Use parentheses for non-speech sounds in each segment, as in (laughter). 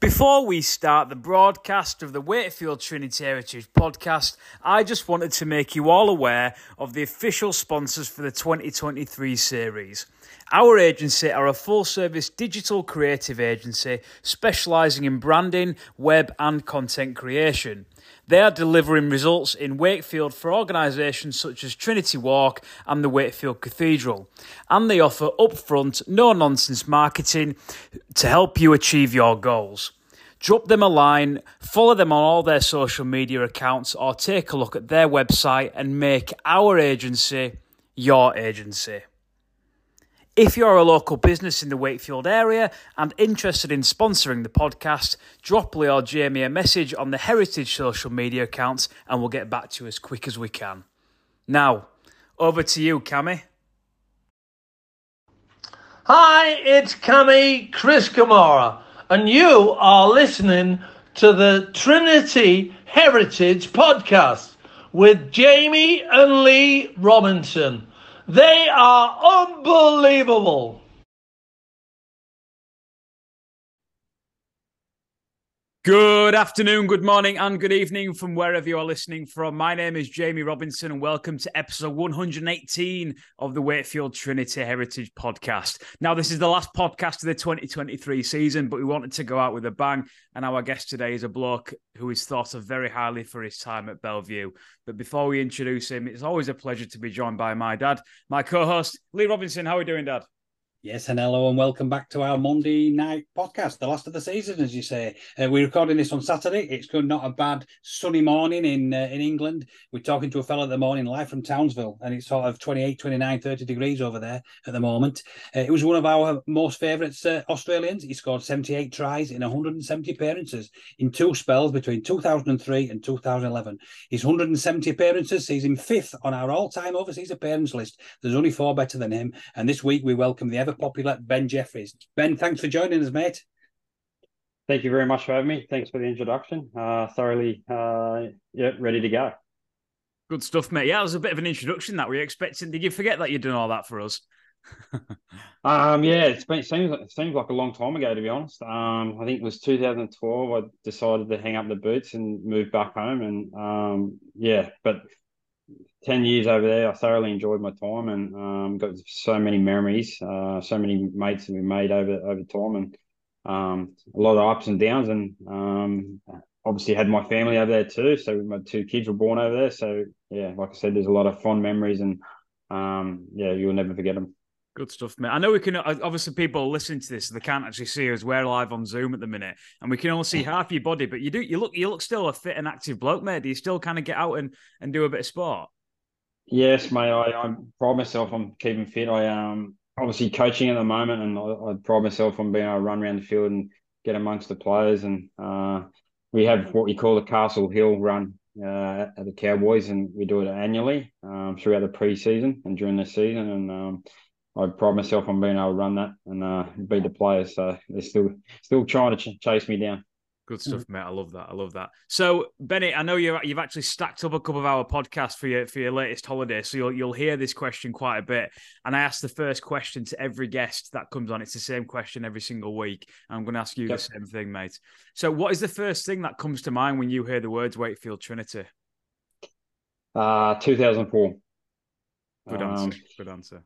Before we start the broadcast of the Wakefield Trinity Heritage podcast, I just wanted to make you all aware of the official sponsors for the 2023 series. Our agency are a full service digital creative agency specialising in branding, web, and content creation. They are delivering results in Wakefield for organisations such as Trinity Walk and the Wakefield Cathedral. And they offer upfront, no nonsense marketing to help you achieve your goals. Drop them a line, follow them on all their social media accounts, or take a look at their website and make our agency your agency. If you're a local business in the Wakefield area and interested in sponsoring the podcast, drop Lee or Jamie a message on the Heritage social media accounts and we'll get back to you as quick as we can. Now, over to you, Cammy. Hi, it's Cammy Chris Kamara, and you are listening to the Trinity Heritage Podcast with Jamie and Lee Robinson. They are unbelievable. Good afternoon, good morning, and good evening from wherever you are listening from. My name is Jamie Robinson, and welcome to episode 118 of the Wakefield Trinity Heritage Podcast. Now, this is the last podcast of the 2023 season, but we wanted to go out with a bang. And our guest today is a bloke who is thought of very highly for his time at Belle Vue. But before we introduce him, it's always a pleasure to be joined by my dad, my co host, Lee Robinson. How are we doing, Dad? Yes, and hello, and welcome back to our Monday night podcast, the last of the season, as you say. Uh, we're recording this on Saturday. It's good, not a bad sunny morning in uh, in England. We're talking to a fellow at the morning live from Townsville, and it's sort of 28, 29, 30 degrees over there at the moment. Uh, it was one of our most favourites uh, Australians. He scored 78 tries in 170 appearances in two spells between 2003 and 2011. His 170 appearances sees him fifth on our all time overseas appearance list. There's only four better than him. And this week we welcome the ever popular Ben Jeffries. Ben, thanks for joining us, mate. Thank you very much for having me. Thanks for the introduction. Uh, thoroughly, uh, yeah, ready to go. Good stuff, mate. Yeah, it was a bit of an introduction that were you expecting. Did you forget that you'd done all that for us? (laughs) um, yeah, it's been seems it seems like a long time ago to be honest. Um, I think it was 2012. I decided to hang up the boots and move back home, and um, yeah, but 10 years over there, I thoroughly enjoyed my time and um, got so many memories, uh, so many mates that we made over over time, and um, a lot of ups and downs. And um, obviously had my family over there too. So my two kids were born over there. So yeah, like I said, there's a lot of fond memories, and um, yeah, you'll never forget them. Good stuff, mate. I know we can. Uh, obviously, people listening to this, they can't actually see us. We're live on Zoom at the minute, and we can only see (laughs) half your body. But you do. You look. You look still a fit and active bloke, mate. Do you still kind of get out and, and do a bit of sport? Yes, mate. I, I pride myself on keeping fit. I um obviously coaching at the moment, and I, I pride myself on being able to run around the field and get amongst the players. And uh, we have what we call the Castle Hill Run uh, at the Cowboys, and we do it annually um, throughout the pre-season and during the season. And um, I pride myself on being able to run that and uh, beat the players. So they're still still trying to ch- chase me down. Good stuff, mm. mate. I love that. I love that. So, Benny, I know you you've actually stacked up a couple of our podcasts for your for your latest holiday, so you'll you'll hear this question quite a bit. And I ask the first question to every guest that comes on. It's the same question every single week. I'm going to ask you yep. the same thing, mate. So, what is the first thing that comes to mind when you hear the words Wakefield Trinity? Uh, 2004. Good answer. Um, Good answer.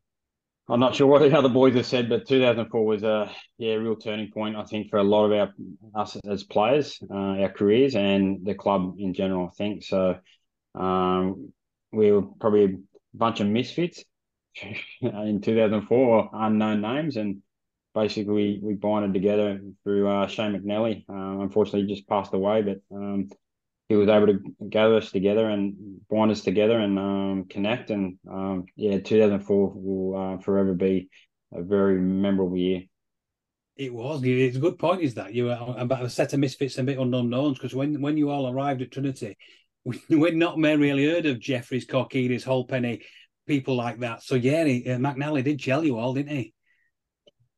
I'm not sure what the other boys have said, but 2004 was a yeah real turning point. I think for a lot of our us as players, uh, our careers, and the club in general. I think so. Um, we were probably a bunch of misfits (laughs) in 2004, unknown names, and basically we, we bonded together through uh, Shane McNally. Uh, unfortunately, he just passed away, but um, he was able to gather us together and bind us together and um, connect. And um, yeah, 2004 will uh, forever be a very memorable year. It was. It's a good point. Is that you were about a set of misfits and a bit unknowns? Because when when you all arrived at Trinity, (laughs) we, we'd not really heard of Jeffries, Korkidis, Halpenny, people like that. So yeah, he, uh, McNally did gel you all, didn't he?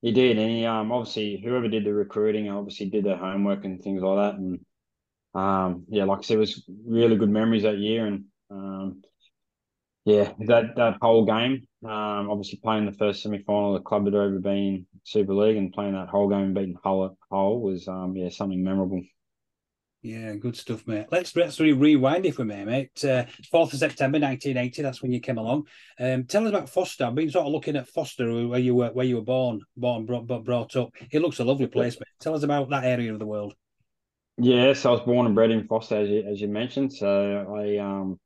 He did, and he um obviously whoever did the recruiting obviously did their homework and things like that, and um, yeah, like I said, it was really good memories that year, and um, yeah, that that whole game, um, obviously playing the first semi final the club had ever been Super League and playing that whole game and beating Hull, Hull was um, yeah something memorable. Yeah, good stuff, mate. Let's let's rewind if we may, mate. Uh, fourth of September, nineteen eighty. That's when you came along. Um, tell us about Forster. I've been sort of looking at Forster, where you were where you were born, born, brought, brought up. It looks a lovely place, mate. Tell us about that area of the world. Yes, I was born and bred in Forster, as you, as you mentioned. So I um,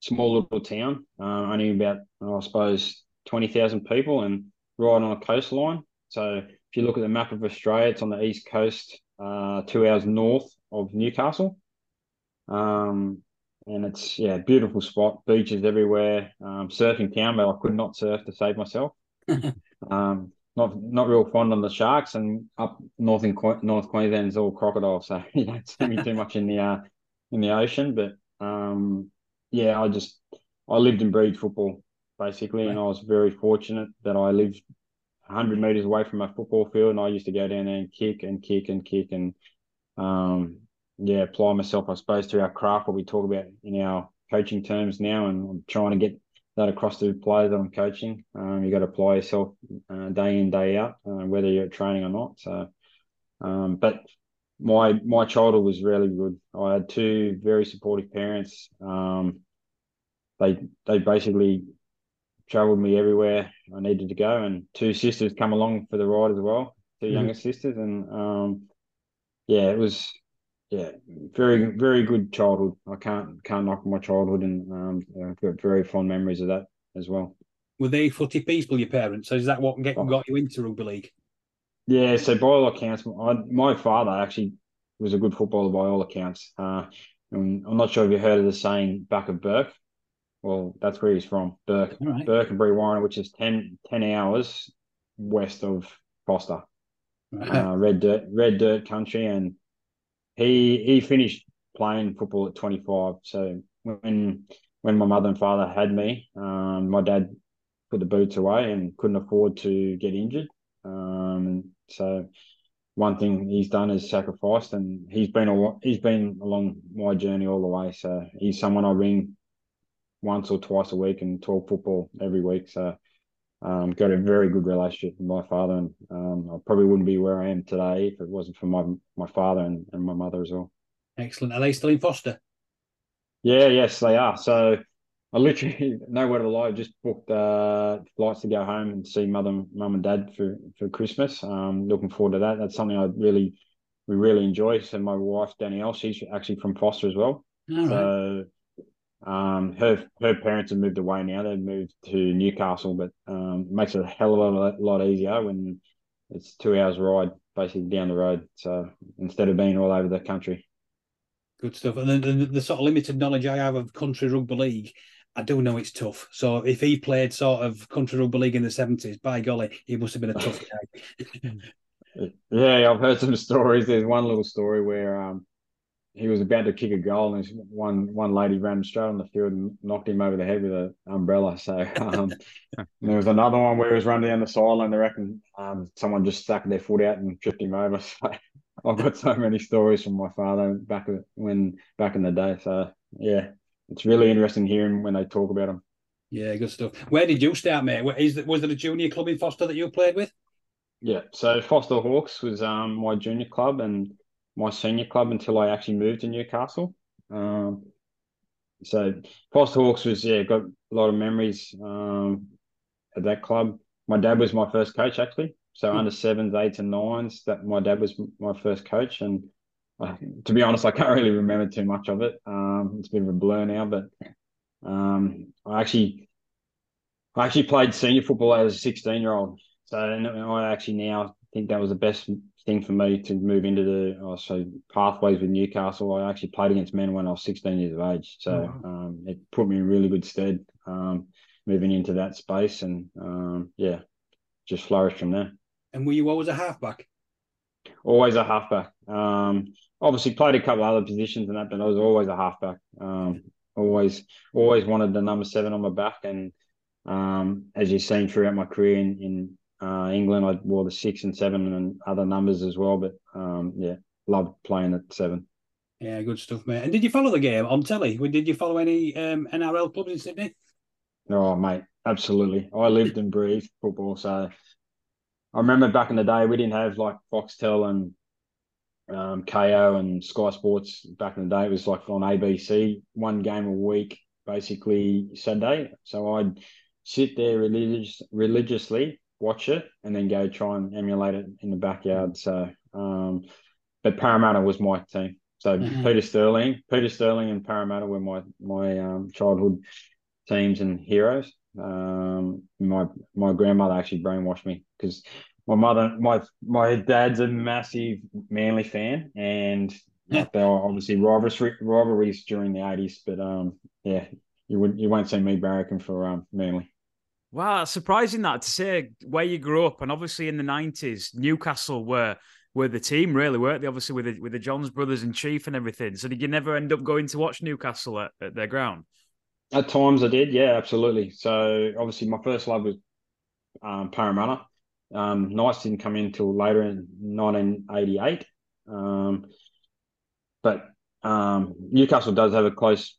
small little town, uh, only about I suppose twenty thousand people, and right on a coastline. So if you look at the map of Australia, it's on the east coast, uh, two hours north of Newcastle. Um, and it's yeah, beautiful spot, beaches everywhere, um, surfing town, but I could not surf to save myself. (laughs) um, not not real fond on the sharks, and up north in North Queensland is all crocodiles, so (laughs) you don't see me too much in the uh, in the ocean. But um, yeah, I just I lived and breathed football basically, right. and I was very fortunate that I lived 100 meters away from a football field, and I used to go down there and kick and kick and kick and um, yeah, apply myself, I suppose, to our craft, what we talk about in our coaching terms now, and I'm trying to get that across the players that I'm coaching. Um, you got to apply yourself uh, day in, day out, uh, whether you're training or not. So, um, but my my childhood was really good. I had two very supportive parents. Um, they they basically travelled me everywhere I needed to go, and two sisters come along for the ride as well, 2 mm younger sisters, and um, yeah, it was yeah, very very good childhood. I can't can't knock my childhood, and um, I've got very fond memories of that as well. Were they footy people, your parents? So is that what get, oh. got you into rugby league? Yeah, so by all accounts, I, my father actually was a good footballer by all accounts. Uh, I'm not sure if you heard of the saying "back of Bourke." Well, that's where he's from, Bourke, right. Bourke and Brewarrina, which is 10, 10 hours west of Forster, right. uh, red dirt, red dirt country, and he he finished playing football at 25. So when when my mother and father had me, um, my dad put the boots away and couldn't afford to get injured. Um, so one thing he's done is sacrificed, and he's been a, he's been along my journey all the way. So he's someone I ring once or twice a week and talk football every week. So um, got a very good relationship with my father, and um, I probably wouldn't be where I am today if it wasn't for my my father and, and my mother as well. Excellent. Are they still in Forster? Yeah, yes, they are. So I literally, nowhere to lie, just booked uh, flights to go home and see mother, mum, and dad for for Christmas. Um, looking forward to that. That's something I really, we really enjoy. So my wife Danielle, she's actually from Forster as well. All so. Right um, her her parents have moved away now. They've moved to Newcastle, but um, makes it a hell of a lot easier when it's two hours ride basically down the road. So instead of being all over the country. Good stuff. And then the, the, sort of limited knowledge I have of country rugby league, I do know it's tough. So if he played sort of country rugby league in the seventies, by golly, he must have been a tough (laughs) guy. (laughs) yeah, I've heard some stories. There's one little story where um, he was about to kick a goal, and one one lady ran straight on the field and knocked him over the head with an umbrella. So um, (laughs) there was another one where he was running down the sideline. I reckon um, someone just stuck their foot out and tripped him over. (laughs) So I've got so many stories from my father back when back in the day. So yeah, it's really interesting hearing when they talk about him. Yeah, good stuff. Where did you start, mate? Is was there a junior club in Forster that you played with? Yeah, so Forster Hawks was um, my junior club, and my senior club until I actually moved to Newcastle. Um, so Forster Hawks was yeah got a lot of memories um, at that club. My dad was my first coach actually. So mm-hmm. under sevens, eights, and nines, that my dad was my first coach, and uh, to be honest, I can't really remember too much of it. Um, it's a bit of a blur now, but um, I actually I actually played senior football as a sixteen year old. So I actually now think that was the best thing for me to move into the also pathways with Newcastle. I actually played against men when I was 16 years of age, so oh, um, it put me in really good stead um, moving into that space, and um, yeah, just flourished from there. And were you always a halfback? Always a halfback. Um, obviously played a couple other positions and that, but I was always a halfback. Um, always, always wanted the number seven on my back, and um, as you've seen throughout my career in, in uh, England, I wore the six and seven and other numbers as well. But um, yeah, loved playing at seven. Yeah, good stuff, mate. And did you follow the game on telly? Did you follow any um, NRL clubs in Sydney? Oh, mate, absolutely. I lived and breathed football. So I remember back in the day, we didn't have like Foxtel and um, Kayo and Sky Sports back in the day. It was like on ABC, one game a week, basically Sunday. So I'd sit there religious, religiously, watch it, and then go try and emulate it in the backyard. So, um, but Parramatta was my team. So mm-hmm. Peter Sterling, Peter Sterling, and Parramatta were my my um, childhood teams and heroes. Um, my my grandmother actually brainwashed me because my mother, my my dad's a massive Manly fan, and yeah. there were obviously rivalries rivalries during the eighties. But um, yeah, you would you won't see me barracking for um Manly. Wow, surprising that to say where you grew up, and obviously in the nineties, Newcastle were were the team, really, weren't they? Obviously with the, with the Johns brothers and Chief and everything. So did you never end up going to watch Newcastle at, at their ground? At times I did, yeah, absolutely. So obviously my first love was um, Parramatta. Um, Knights didn't come in until later in 1988. Um, but um, Newcastle does have a close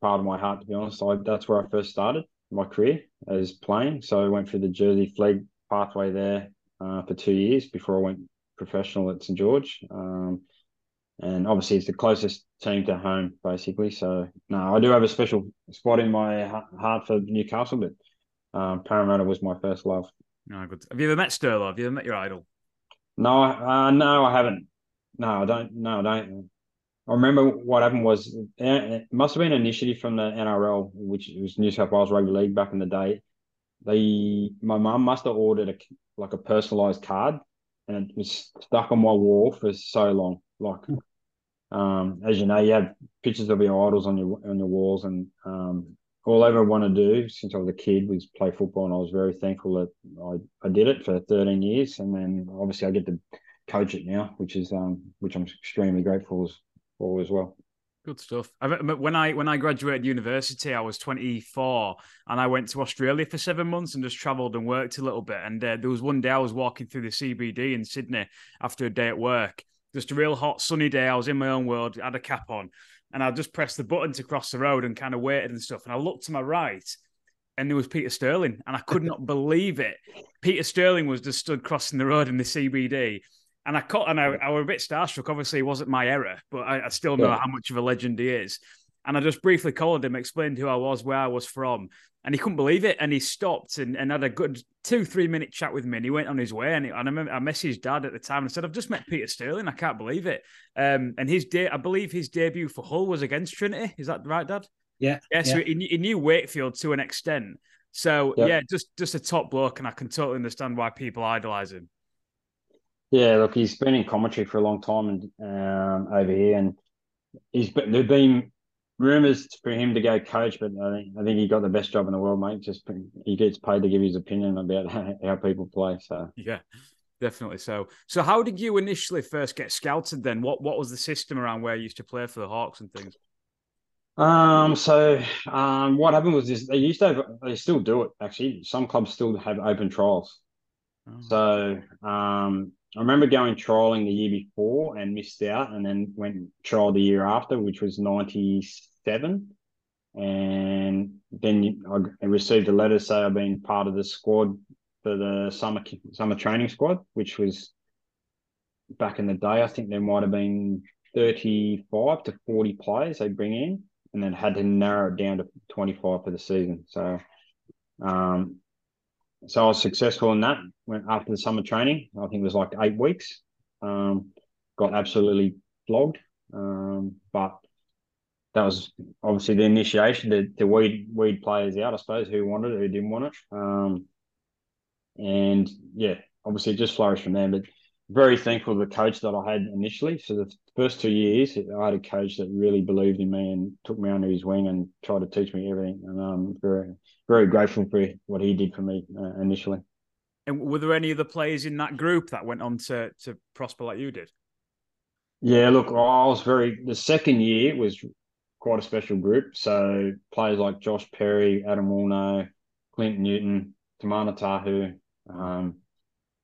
part of my heart, to be honest. I, that's where I first started my career as playing. So I went through the Jersey Flegg pathway there uh, for two years before I went professional at St George. Um, and obviously, it's the closest team to home, basically. So, no, I do have a special spot in my heart for Newcastle, but um, Parramatta was my first love. No, good. Have you ever met Sterlo? Have you ever met your idol? No, uh, no, I haven't. No, I don't. No, I don't. I remember what happened was it must have been an initiative from the NRL, which was New South Wales Rugby League back in the day. They, my mum must have ordered a like a personalised card, and it was stuck on my wall for so long. Like, um, as you know, you have pictures of your idols on your on your walls, and um, all I ever want to do since I was a kid was play football, and I was very thankful that I, I did it for 13 years, and then obviously I get to coach it now, which is um, which I'm extremely grateful for as well. Good stuff. When I when I graduated university, I was 24, and I went to Australia for seven months and just travelled and worked a little bit. And uh, there was one day I was walking through the CBD in Sydney after a day at work, just a real hot sunny day. I was in my own world, had a cap on, and I just pressed the button to cross the road and kind of waited and stuff. And I looked to my right, and there was Peter Sterling, and I could not (laughs) believe it. Peter Sterling was just stood crossing the road in the CBD. And I caught, and I, I was a bit starstruck. Obviously, it wasn't my error, but I, I still know yeah. how much of a legend he is. And I just briefly called him, explained who I was, where I was from, and he couldn't believe it. And he stopped and, and had a good two, three minute chat with me. And he went on his way. And, he, and I remember I messaged dad at the time and said, I've just met Peter Sterling. I can't believe it. Um, and his day, I believe his debut for Hull was against Trinity. Is that right, dad? Yeah. Yeah. So yeah. He, he, knew Wakefield to an extent. So yeah. yeah, just just a top bloke, and I can totally understand why people idolise him. Yeah, look, he's been in commentary for a long time and um, over here, and he's been, there've been rumors for him to go coach, but I think I think he got the best job in the world, mate. Just he gets paid to give his opinion about how, (laughs) how people play. So yeah, definitely. So so how did you initially first get scouted? Then what what was the system around where you used to play for the Hawks and things? Um, so um, what happened was this: they used to have, they still do it actually. Some clubs still have open trials. Oh. So um, I remember going trialing the year before and missed out, and then went trial the year after, which was '97. And then I received a letter say I've been part of the squad for the summer summer training squad, which was back in the day. I think there might have been 35 to 40 players they bring in, and then had to narrow it down to 25 for the season. So um, so I was successful in that. Went after the summer training. I think it was like eight weeks. Um, got absolutely flogged, um, but that was obviously the initiation to, weed weed players out. I suppose who wanted it, who didn't want it, um, and yeah, obviously it just flourished from there. But very thankful to the coach that I had initially. So the first two years, I had a coach that really believed in me and took me under his wing and tried to teach me everything. And I'm very, very grateful for what he did for me uh, initially. And were there any other players in that group that went on to to prosper like you did? Yeah, look, I was very. The second year was quite a special group. So players like Josh Perry, Adam Woolnough, Clint Newton, Timana Tahu. Um,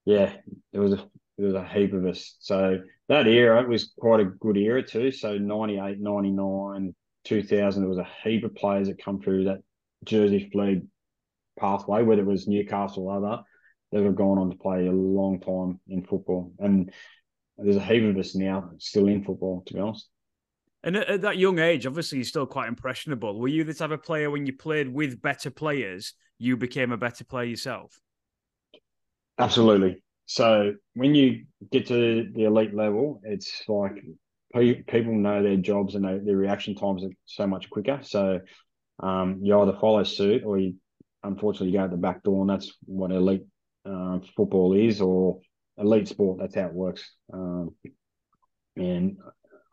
yeah, it was a there was a heap of us. So that era was quite a good era too. So 98, 99, 2000, there was a heap of players that come through that Jersey Flegg pathway, whether it was Newcastle or other, that have gone on to play a long time in football. And there's a heap of us now still in football, to be honest. And at that young age, obviously, you're still quite impressionable. Were you the type of player when you played with better players, you became a better player yourself? Absolutely. So when you get to the elite level, it's like people know their jobs and their reaction times are so much quicker. So um, you either follow suit or you, unfortunately, you go out the back door, and that's what elite uh, football is, or elite sport. That's how it works. Um, and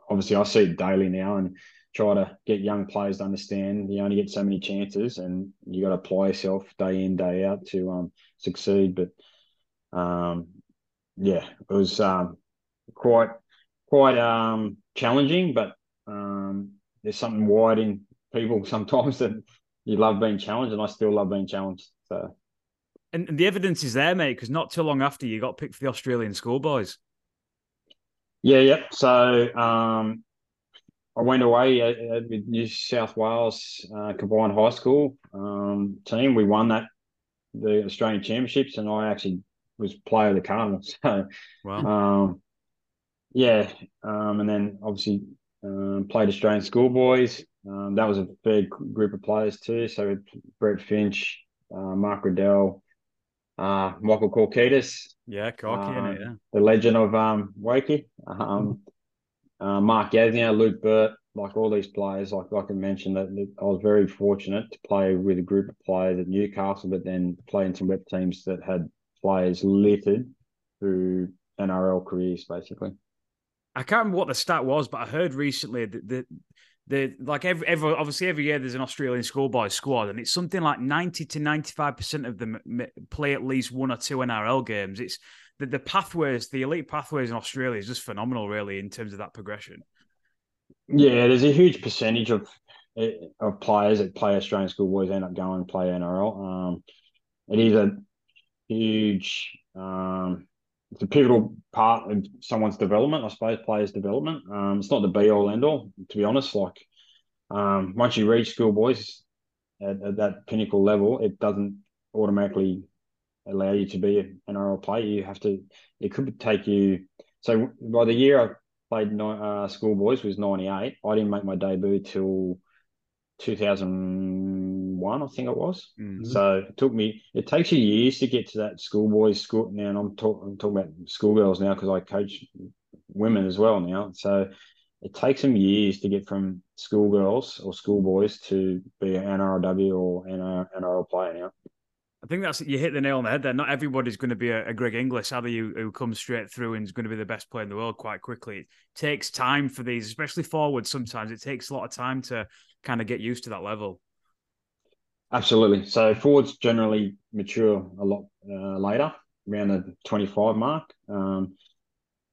obviously, I see it daily now, and try to get young players to understand you only get so many chances, and you got to apply yourself day in day out to um, succeed. But um, yeah, it was um, quite quite um, challenging, but um, there's something wide in people (laughs) sometimes that you love being challenged, and I still love being challenged. So and, and the evidence is there, mate, because not too long after you got picked for the Australian schoolboys. Yeah, yeah. So um, I went away at, at New South Wales uh, combined high school um, team. We won that the Australian Championships, and I actually was player of the carnival. (laughs) So, wow. um, yeah, um, and then obviously um, played Australian schoolboys. Um, that was a big group of players too. So Brett Finch, uh, Mark Riddell, uh, Michael Korkidis. Yeah, Corky, uh, yeah. The legend of um, Wakey. Um, uh, Mark Gasnier, Luke Burt, like all these players, like like I mentioned, that, that, I was very fortunate to play with a group of players at Newcastle, but then play in some rep teams that had players littered through NRL careers, basically. I can't remember what the stat was, but I heard recently that the, the like every, every obviously every year there's an Australian schoolboy squad, and it's something like ninety to ninety five percent of them play at least one or two NRL games. It's the, the pathways, the elite pathways in Australia is just phenomenal, really, in terms of that progression. Yeah, there's a huge percentage of eh, of players that play Australian schoolboys end up going and play NRL. Um, it is a huge, um, it's a pivotal part of someone's development, I suppose, players' development. Um, it's not the be all end all, to be honest. Like um, once you reach schoolboys at, at that pinnacle level, it doesn't automatically allow you to be an NRL player. You have to. It could take you. So by the year I played uh, schoolboys was ninety eight. I didn't make my debut till two thousand one, I think it was. Mm-hmm. So it took me. It takes you years to get to that schoolboys school. Now and I'm, talk, I'm talking about schoolgirls now because I coach women as well now. So it takes them years to get from schoolgirls or schoolboys to be an NRLW or an NRL player now. I think that's you hit the nail on the head there. Not everybody's going to be a, a Greg Inglis, either you who comes straight through and is going to be the best player in the world quite quickly. It takes time for these, especially forwards. Sometimes it takes a lot of time to kind of get used to that level. Absolutely. So forwards generally mature a lot uh, later, around the twenty-five mark, um,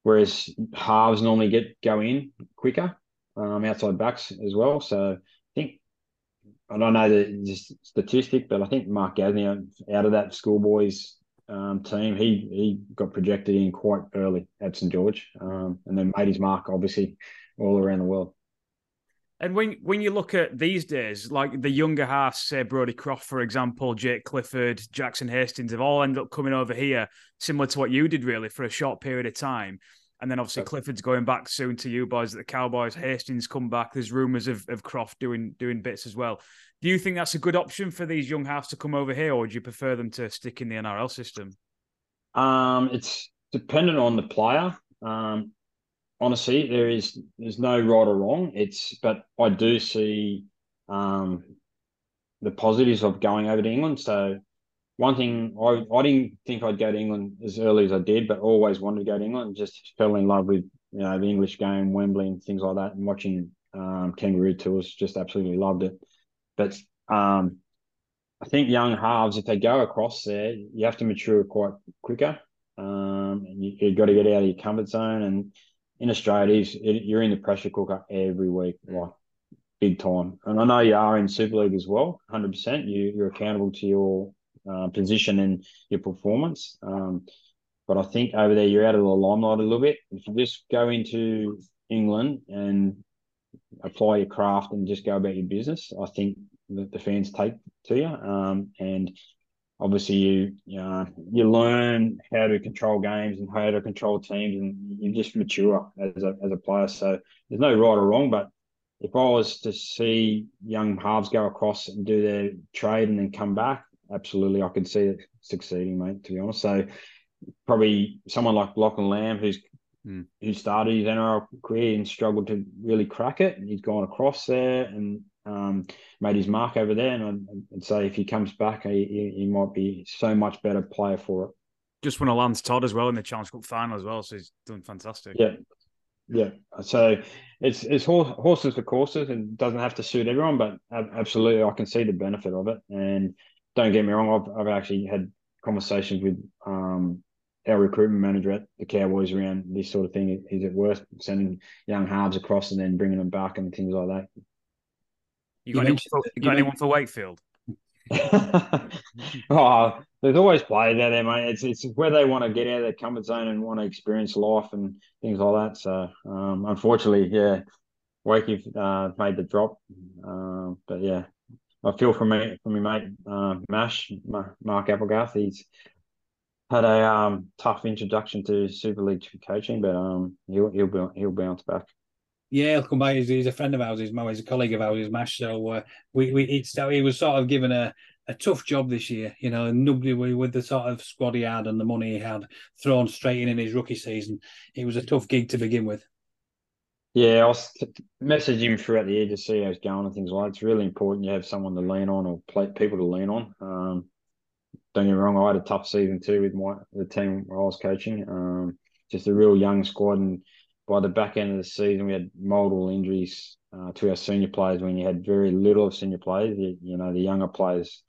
whereas halves normally get go in quicker. Um, outside backs as well. So I think, I don't know the statistic, but I think Mark Gasnier out of that schoolboys um, team, he he got projected in quite early at St George, um, and then made his mark obviously all around the world. And when when you look at these days, like the younger halves, say Brodie Croft, for example, Jake Clifford, Jackson Hastings, have all ended up coming over here, similar to what you did, really, for a short period of time. And then obviously Clifford's going back soon to you boys at the Cowboys. Hastings come back. There's rumours of, of Croft doing doing bits as well. Do you think that's a good option for these young halves to come over here, or would you prefer them to stick in the NRL system? Um, it's dependent on the player. Um, honestly, there is there's no right or wrong. It's but I do see um, the positives of going over to England. So one thing I, I didn't think I'd go to England as early as I did, but always wanted to go to England. Just fell in love with you know the English game, Wembley, and things like that, and watching um, Kangaroo tours. Just absolutely loved it. But um, I think young halves, if they go across there, you have to mature quite quicker. Um, you, have got to get out of your comfort zone. And in Australia, you're in the pressure cooker every week, like big time. And I know you are in Super League as well, 100%. You, you're accountable to your uh, position and your performance. Um, but I think over there you're out of the limelight a little bit. If you just go into England and apply your craft and just go about your business, I think that the fans take to you. Um, and obviously you you, know, you learn how to control games and how to control teams, and you just mature as a as a player. So there's no right or wrong, but if I was to see young halves go across and do their trade and then come back, absolutely, I could see it succeeding, mate. To be honest, so probably someone like Lachlan Lam, who's mm. who started his NRL career and struggled to really crack it, and he's gone across there and um, made his mark over there. And I'd, I'd say if he comes back, he, he, might be so much better player for it. Just won a Lance Todd as well in the Challenge Cup final as well, so he's doing fantastic. Yeah, yeah. So it's it's horses for courses, and doesn't have to suit everyone, but absolutely, I can see the benefit of it. And don't get me wrong, I've I've actually had conversations with um, our recruitment manager at the Cowboys around this sort of thing. Is it worth sending young halves across and then bringing them back and things like that? You got, you anyone, for, you got anyone for Wakefield? (laughs) oh, there's always players out there, mate. It's it's where they want to get out of their comfort zone and want to experience life and things like that. So, um, unfortunately, yeah, Wakey uh, made the drop. Uh, but yeah, I feel for me for me mate uh, Mash Mark Applegarth. He's had a um, tough introduction to Super League coaching, but um, he'll he'll he'll bounce back. Yeah, he'll come back. He's, he's, a friend of ours. He's, he's a colleague of ours. He's Mash. So uh, we we it's, he was sort of given a, a tough job this year. You know, nobody with the sort of squad he had and the money he had thrown straight in in his rookie season. It was a tough gig to begin with. Yeah, I was messaging him throughout the year to see how he's going and things like. that. It's really important you have someone to lean on or play, people to lean on. Um, don't get me wrong, I had a tough season too with my the team I was coaching. Um, just a real young squad, and by the back end of the season, we had multiple injuries uh, to our senior players. When you had very little of senior players, you, you know the younger players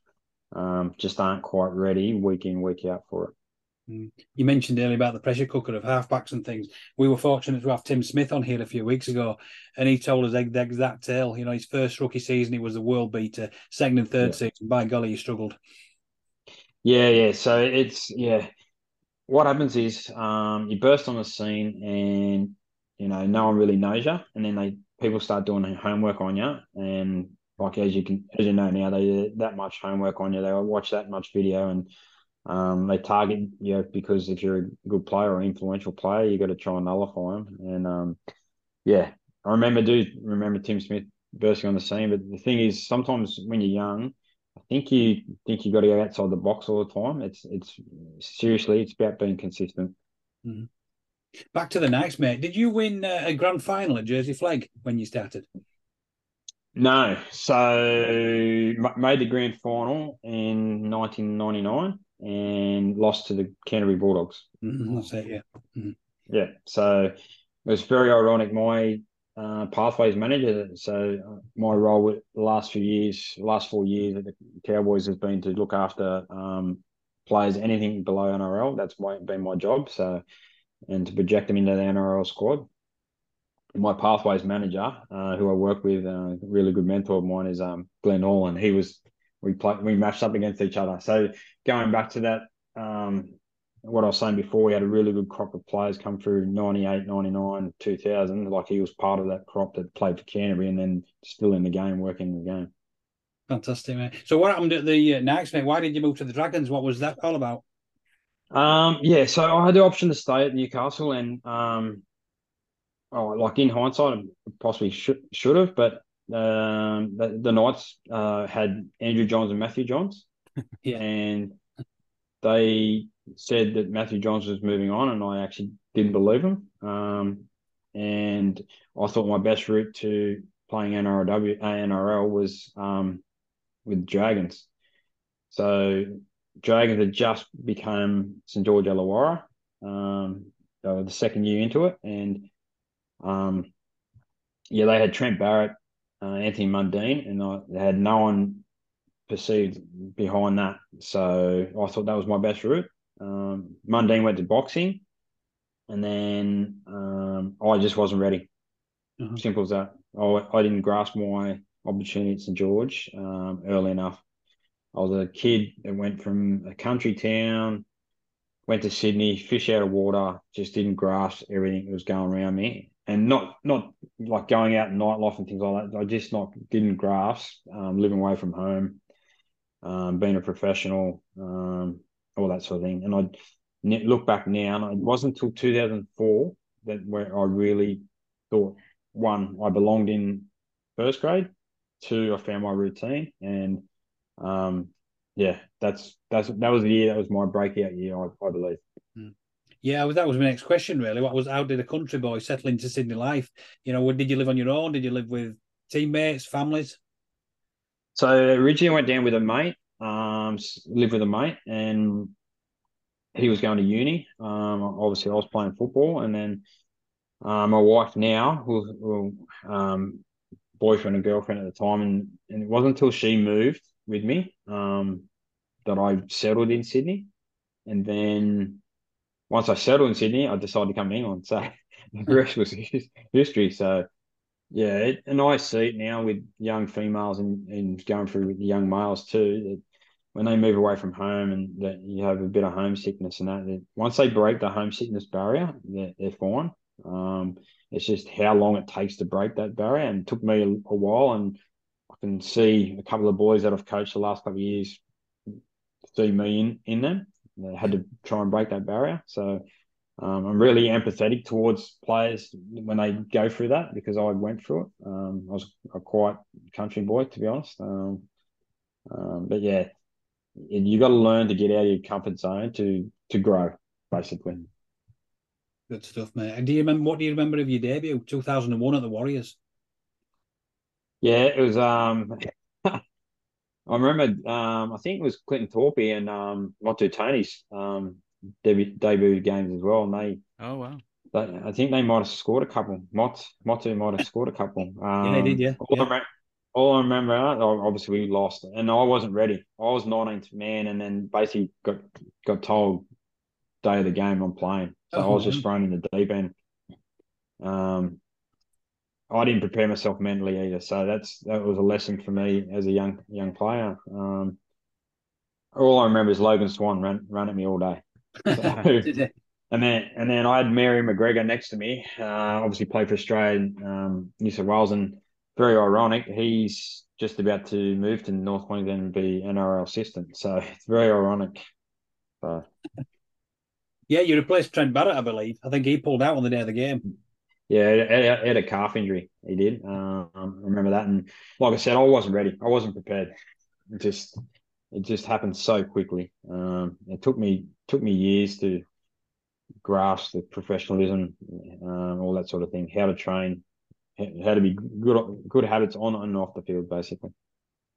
um, just aren't quite ready week in week out for it. Mm. You mentioned earlier about the pressure cooker of halfbacks and things. We were fortunate to have Tim Smith on here a few weeks ago, and he told us the exact tale. You know, his first rookie season, he was a world beater. Second and third yeah. season, by golly, he struggled. Yeah, yeah. So it's yeah. What happens is um, you burst on the scene, and you know no one really knows you, and then they people start doing homework on you, and like as you can as you know now, they do that much homework on you. They watch that much video, and um, they target you because if you're a good player or influential player, you got to try and nullify them. And um, yeah, I remember do remember Tim Smith bursting on the scene, but the thing is, sometimes when you're young I think you think you got to go outside the box all the time. It's it's seriously, it's about being consistent. Mm-hmm. Back to the next, mate. Did you win uh, a grand final at Jersey Flegg when you started? No. So made the grand final in 1999 and lost to the Canterbury Bulldogs. Mm-hmm, that's it, yeah. Mm-hmm. Yeah. So it was very ironic. My uh, pathways manager. So uh, my role with the last few years, last four years at the Cowboys has been to look after um, players anything below NRL. That's my, been my job. So and to project them into the NRL squad. My pathways manager, uh, who I work with, uh, a really good mentor of mine is um, Glenn Hall, and he was we played we matched up against each other. So going back to that um, what I was saying before, we had a really good crop of players come through 98, 99, 2000. Like he was part of that crop that played for Canterbury and then still in the game, working the game. Fantastic, man. So what happened at the uh, next, mate? Why did you move to the Dragons? What was that all about? Um, yeah, so I had the option to stay at Newcastle and, um, oh, like in hindsight, I possibly should, should have, but um, the, the Knights uh, had Andrew Johns and Matthew Johns. (laughs) yeah. And they said that Matthew Johns was moving on, and I actually didn't believe him. Um, and I thought my best route to playing NRLW, NRL was um, with Dragons. So Dragons had just become St George Illawarra, um, the second year into it, and um, yeah, they had Trent Barrett, uh, Anthony Mundine, and I, they had no one perceived behind that. So I thought that was my best route. Um, Mundine went to boxing, and then um, I just wasn't ready. Uh-huh. Simple as that. I, I didn't grasp my opportunity at St George um, early enough. I was a kid that went from a country town, went to Sydney, fish out of water, just didn't grasp everything that was going around me, and not not like going out in nightlife and things like that. I just not didn't grasp um, living away from home um, being a professional, um, all that sort of thing. And I look back now, and it wasn't until 2004 that where I really thought one, I belonged in first grade. Two, I found my routine, and um, yeah, that's that's that was the year that was my breakout year, I, I believe. Hmm. Yeah, that was my next question. Really, what was how did a country boy settle into Sydney life? You know, did you live on your own? Did you live with teammates, families? So originally, I went down with a mate, um, lived with a mate, and he was going to uni. Um, obviously, I was playing football, and then uh, my wife now, who, who um, boyfriend and girlfriend at the time, and, and it wasn't until she moved with me um, that I settled in Sydney, and then once I settled in Sydney, I decided to come to England. So (laughs) the rest was history. So yeah, it, and I see it now with young females and, and going through with young males too. When they move away from home and that you have a bit of homesickness and that, that once they break the homesickness barrier, they're, they're fine. Um, it's just how long it takes to break that barrier, and took me a, a, while. And I can see a couple of boys that I've coached the last couple of years see me in in them. They had to try and break that barrier. So um, I'm really empathetic towards players when they go through that because I went through it. Um, I was a quiet country boy, to be honest. Um, um but yeah, you got to learn to get out of your comfort zone to to grow, basically. Good stuff, mate. And do you remember what do you remember of your debut, two thousand and one at the Warriors? Yeah, it was. Um, (laughs) I remember. Um, I think it was Clinton Toopi and um, Motu Tony's um debut, debut games as well, and they. Oh wow. They, I think they might have scored a couple. Mot Motu might have scored a couple. Um, yeah, they did. Yeah. All, yeah. I, all I remember, obviously we lost, and I wasn't ready. I was 19th man, and then basically got got told day of the game I'm playing, so oh, I was just thrown in the deep end. Um, I didn't prepare myself mentally either, so that's that was a lesson for me as a young young player. Um, all I remember is Logan Swann ran ran at me all day. (laughs) So, and then and then I had Mary McGregor next to me. Uh, obviously played for Australia, um, New South Wales, and very ironic. He's just about to move to North Queensland and be NRL assistant. So it's very ironic. So. Yeah, you replaced Trent Barrett, I believe. I think he pulled out on the day of the game. Yeah, he had a calf injury. He did. Um, I remember that. And like I said, I wasn't ready. I wasn't prepared. It just it just happened so quickly. Um, it took me took me years to grasp the professionalism, um, all that sort of thing, how to train, how to be good good habits on and off the field, basically.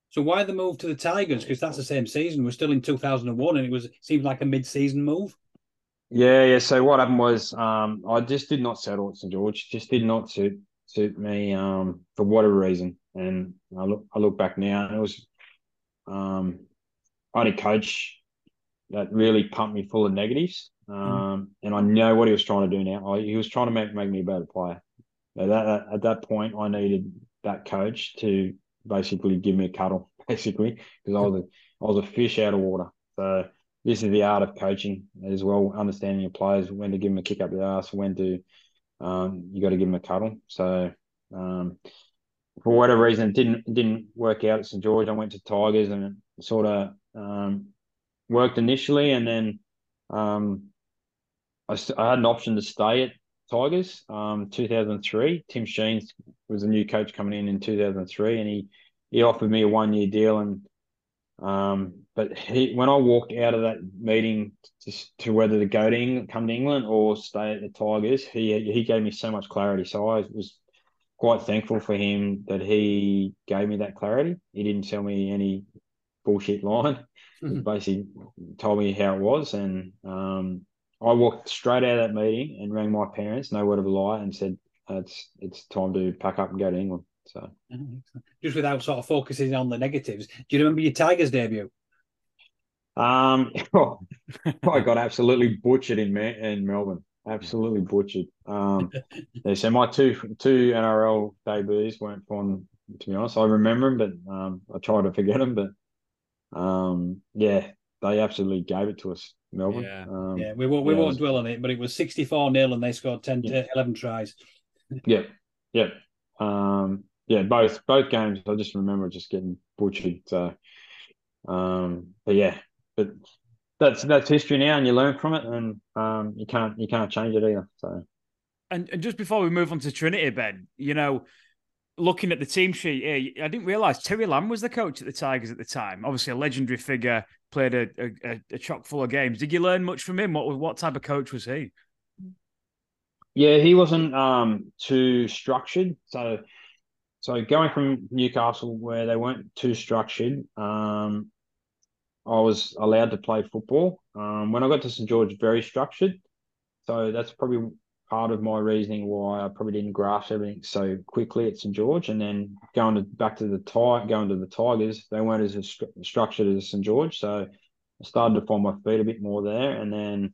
So why the move to the Tigers? Because that's the same season. We're still in two thousand and one, and it was seemed like a mid season move. Yeah, yeah. So what happened was, um, I just did not settle at St George. Just did not suit suit me um, for whatever reason. And I look I look back now, and it was um, I had a coach that really pumped me full of negatives. Mm. Um, mm. and I know what he was trying to do now. I, he was trying to make make me a better player. At that, at that point, I needed that coach to basically give me a cuddle, (laughs) basically, because I was a, I was a fish out of water. So this is the art of coaching as well, understanding your players, when to give them a kick up the ass, when to um, you got to give them a cuddle. So um, for whatever reason, it didn't didn't work out at St George. I went to Tigers and it sort of um, worked initially, and then um, I, I, had an option to stay at Tigers. Um, 2003, Tim Sheens was a new coach coming in in 2003, and he he offered me a one year deal. And um, but he when I walked out of that meeting to, to whether to go to England, come to England, or stay at the Tigers, he he gave me so much clarity. So I was quite thankful for him that he gave me that clarity. He didn't tell me any bullshit line. Mm-hmm. Basically, told me how it was, and um, I walked straight out of that meeting and rang my parents, no word of a lie, and said it's it's time to pack up and go to England. So just without sort of focusing on the negatives, do you remember your Tigers debut? Um, (laughs) oh, I got (laughs) absolutely butchered in in Melbourne. Absolutely butchered. Um, yeah, so my two two NRL debuts weren't fun. To be honest, I remember them, but um, I try to forget them. But um, yeah, they absolutely gave it to us. Melbourne. Yeah, um, yeah. We won't we yeah, won't dwell on it, but it was sixty four 0 and they scored 10 yeah. 11 tries. yeah, yeah, um, yeah. Both both games, I just remember just getting butchered. So, Um, but yeah, but that's that's history now, and you learn from it, and um, you can't you can't change it either. So, and, and just before we move on to Trinity, Ben, you know, looking at the team sheet here, I didn't realize Terry Lamb was the coach at the Tigers at the time. Obviously, a legendary figure, played a, a, a chock full of games. Did you learn much from him? What what type of coach was he? Yeah, he wasn't um, too structured. So, so going from Newcastle, where they weren't too structured, um, I was allowed to play football. Um, when I got to St George, very structured. So that's probably part of my reasoning why I probably didn't grasp everything so quickly at St George. And then going to, back to the tie, going to the Tigers, they weren't as st- structured as St George. So I started to find my feet a bit more there. And then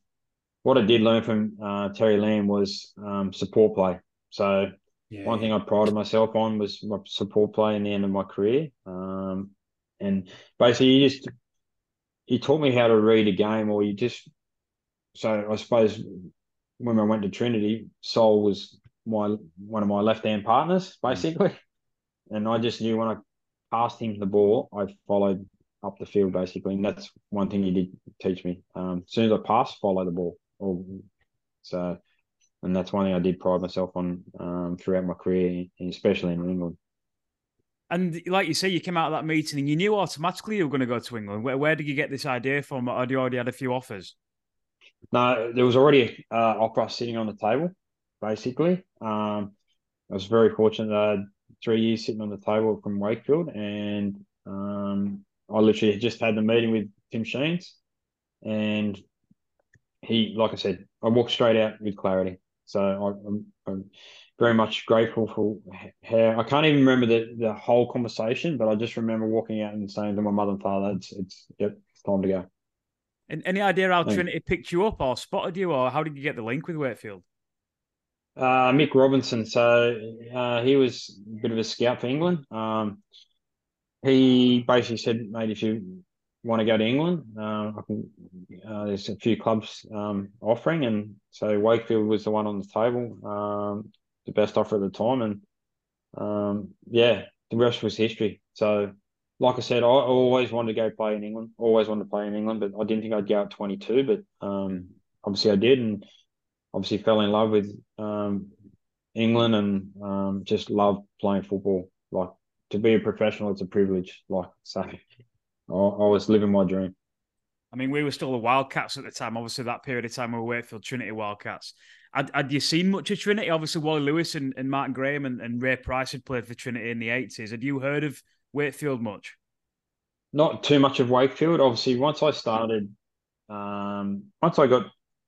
what I did learn from uh, Terry Lamb was um, support play. So yeah. one thing I prided myself on was my support play in the end of my career. Um, and basically, you just he taught me how to read a game, or you just so I suppose when I went to Trinity, Sol was my one of my left hand partners, basically. And I just knew when I passed him the ball, I followed up the field basically. And that's one thing he did teach me. Um, as soon as I pass, follow the ball. Or, so and that's one thing I did pride myself on um, throughout my career, especially in England. And like you say, you came out of that meeting and you knew automatically you were going to go to England. Where, where did you get this idea from? Or had you already had a few offers? No, there was already uh, offer sitting on the table, basically. Um, I was very fortunate. I had three years sitting on the table from Wakefield, and um, I literally just had the meeting with Tim Sheens, and he, like I said, I walked straight out with clarity. So I, I'm, I'm very much grateful for how I can't even remember the, the whole conversation, but I just remember walking out and saying to my mother and father, "It's it's yep, it's time to go." And any idea how Trinity picked you up or spotted you, or how did you get the link with Wakefield? Uh, Mick Robinson. So uh, he was a bit of a scout for England. Um, he basically said, "Mate, if you want to go to England, uh, I can, uh, there's a few clubs um, offering, and so Wakefield was the one on the table, um, the best offer at the time, and um, yeah, the rest was history. So like I said, I always wanted to go play in England. Always wanted to play in England, but I didn't think I'd go at 22. But um, obviously, I did, and obviously fell in love with um, England and um, just love playing football. Like to be a professional, it's a privilege. Like so, I, I was living my dream. I mean, we were still the Wildcats at the time. Obviously, that period of time we were Wakefield Trinity Wildcats. Had, had you seen much of Trinity? Obviously, Wally Lewis and, and Martin Graham and, and Ray Price had played for Trinity in the 80s. Had you heard of Wakefield much? Not too much of Wakefield. Obviously, once I started, um, once I got,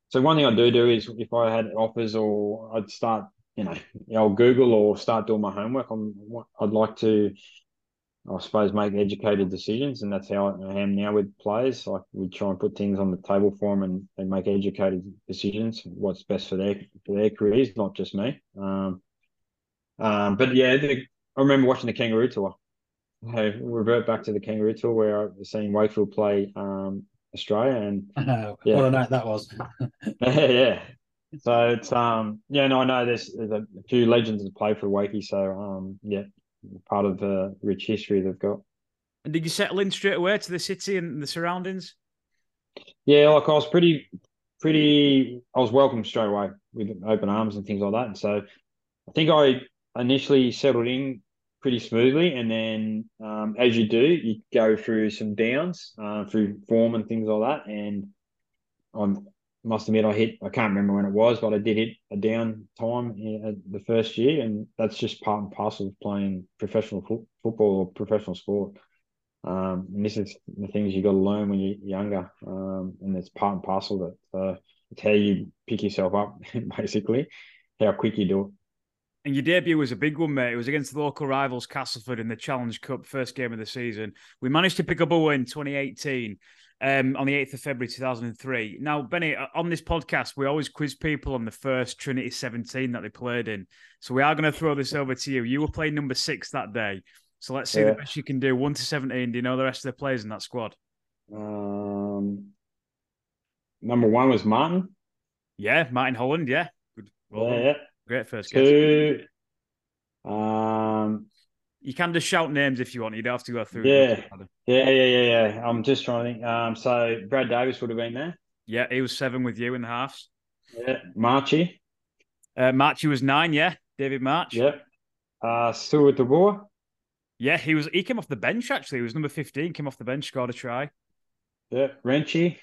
so one thing I do do is if I had offers or I'd start, you know, I'll Google or start doing my homework. I'm, I'd like to, I suppose, make educated decisions, and that's how I am now with players. Like we try and put things on the table for them and, make educated decisions. What's best for their for their careers, not just me. Um, um, but yeah, the, I remember watching the Kangaroo Tour hey, revert back to the Kangaroo Tour where I was seeing Wakefield play um, Australia, and yeah. (laughs) what a night that was. (laughs) (laughs) yeah, so it's um yeah no I know there's, there's a few legends that play for Wakey, so um yeah part of the rich history they've got. And did you settle in straight away to the city and the surroundings? Yeah, like I was pretty pretty I was welcomed straight away with open arms and things like that, and so I think I initially settled in pretty smoothly. And then, um, as you do, you go through some downs uh, through form and things like that. And I must admit, I hit, I can't remember when it was, but I did hit a down time in, the first year. And that's just part and parcel of playing professional fo- football or professional sport. Um, and this is the things you got to learn when you're younger. Um, and it's part and parcel of it. So it's how you pick yourself up, (laughs) basically, how quick you do it. And your debut was a big one, mate. It was against the local rivals Castleford in the Challenge Cup, first game of the season. We managed to pick up a win 2018 um, on the 8th of February 2003. Now, Benny, uh, on this podcast, we always quiz people on the first Trinity 17 that they played in. So we are going to throw this over to you. You were playing number six that day. So let's see yeah. the best you can do. 1 to 17. Do you know the rest of the players in that squad? Um, number one was Martin. Yeah, Martin Holland. Yeah. Good. Well yeah, yeah. Great first Two. Um, You can just shout names if you want. You don't have to go through. Yeah. Yeah, yeah, yeah, yeah. I'm just trying to think. Um, so Brad Davis would have been there. Yeah, he was seven with you in the halves. Yeah, Marchie. Uh, Marchie was nine. Yeah, David March. Yep. Uh, Stuart DeBoer. Yeah, he was. He came off the bench actually. He was number fifteen. Came off the bench, scored a try. Yeah, Wrenchy.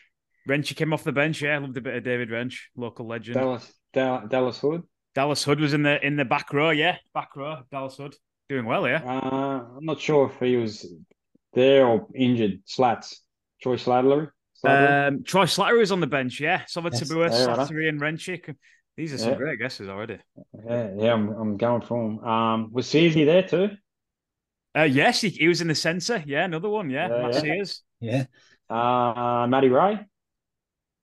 Wrenchy came off the bench. Yeah, loved a bit of David Wrench, local legend. Dallas, Dallas, Dallas Hood. Dallas Hood was in the in the back row. Yeah, back row. Dallas Hood doing well. Yeah. Uh, I'm not sure if he was there or injured. Slats. Troy Slattery. Um, Troy Slattery was on the bench. Yeah, Sova Yes. Tabua, Yeah, right. Slattery, and Wrenchy. These are some Yeah. great guesses already. Yeah, yeah, I'm, I'm going for him. Um, was Seasy there too? Uh, yes, he, he was in the centre. Yeah, another one. Yeah, Yeah, Matt yeah. Seers. Yeah. Uh, Matty Ray.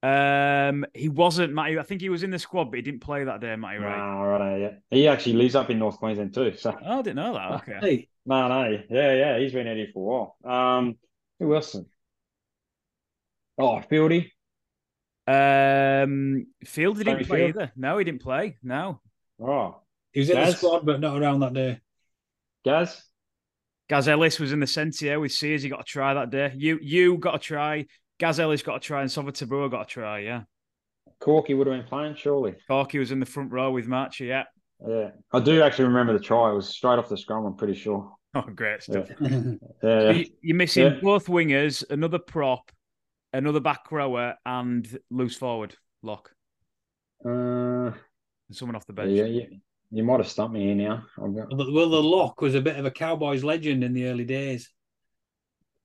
Um, he wasn't Matty. I think he was in the squad, but he didn't play that day. Matty Ray. Ah, right, yeah. He actually lives up in North Queensland too. So Oh, I didn't know that. Okay. (laughs) Hey, no, no, yeah, yeah. He's been out here for a while. Um, who else? Oh, Fieldy. Um, Field didn't Tony play Field? either. No, he didn't play. No. Oh, he was in the squad, but not around that day. Gaz. Gaz Ellis was in the centre yeah, with Seers. He got a try that day. You you got a try. Gaz Ellis got to try, and Sovatabua got to try. Yeah. Corky would have been playing, surely. Corky was in the front row with Marchie. Yeah. Yeah, I do actually remember the try. It was straight off the scrum. I'm pretty sure. (laughs) Oh, great stuff. Yeah, (laughs) yeah. You- You're missing Yeah. both wingers, another prop, another back rower, and loose forward lock, Uh, and someone off the bench. yeah, yeah. You might have stumped me here now. I'm well, the lock was a bit of a Cowboys legend in the early days.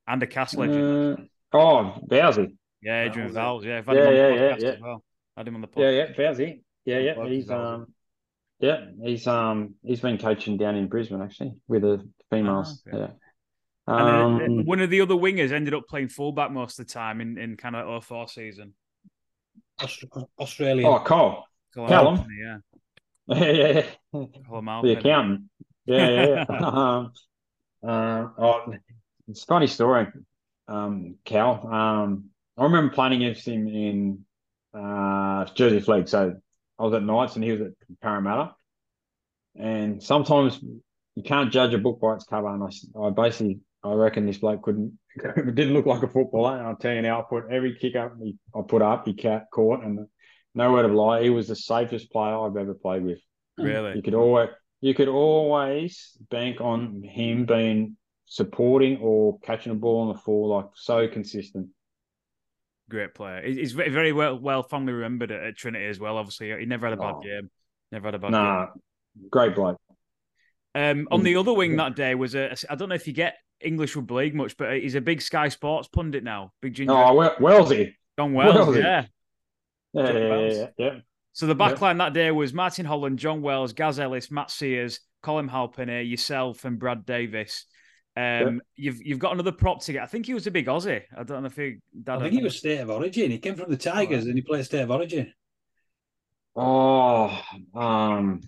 And a cast legend. Uh, oh, Bowsy. yeah, Adrian was. Vowles. Yeah, I've had Yeah, him on yeah, the yeah, podcast yeah. as well. Had him on the Yeah, podcast. yeah, yeah, Bowsy. Yeah, yeah. He's um, yeah, he's um, he's been coaching down in Brisbane actually with the females. Ah, okay. Yeah. And then, uh, Um, one of the other wingers ended up playing fullback most of the time in, in kind of 04 season. Aust- Australia. oh, Cole. Colin Callum? Halpenny, (laughs) Yeah, Yeah, yeah, yeah. Colin The accountant. Yeah, yeah. yeah. (laughs) (laughs) um, uh, oh, it's a funny story, um, Cal. Um, I remember playing against him in uh, Jersey Flegg. So I was at Knights and he was at Parramatta. And sometimes you can't judge a book by its cover. And I, s- I basically, I reckon this bloke couldn't, (laughs) didn't look like a footballer. And I'll tell you now, I put every kick up he, I put up, he ca- caught. And no word of lie, he was the safest player I've ever played with. Really? You Really? could always you could always bank on him being supporting or catching a ball on the floor, like so consistent. Great player. He's very, well, well fondly remembered at, Trinity as well. Obviously, he never had a bad Oh. game. Never had a bad game. Nah, great bloke. Um, on the other wing that day was a. I don't know if you get English Rugby League much, but he's a big Sky Sports pundit now. Big ginger. Oh, well, Wellesley. John Wells, yeah. Yeah, yeah, yeah, yeah. So the Yeah. backline that day was Martin Holland, John Wells, Gaz Ellis, Matt Seers, Colin Halpenny, yourself, and Brad Davis. Um, you've you've got another prop to get. I think he was a big Aussie. I don't know if he. I think he was State of Origin. He came from the Tigers and he played State of Origin. Oh, um,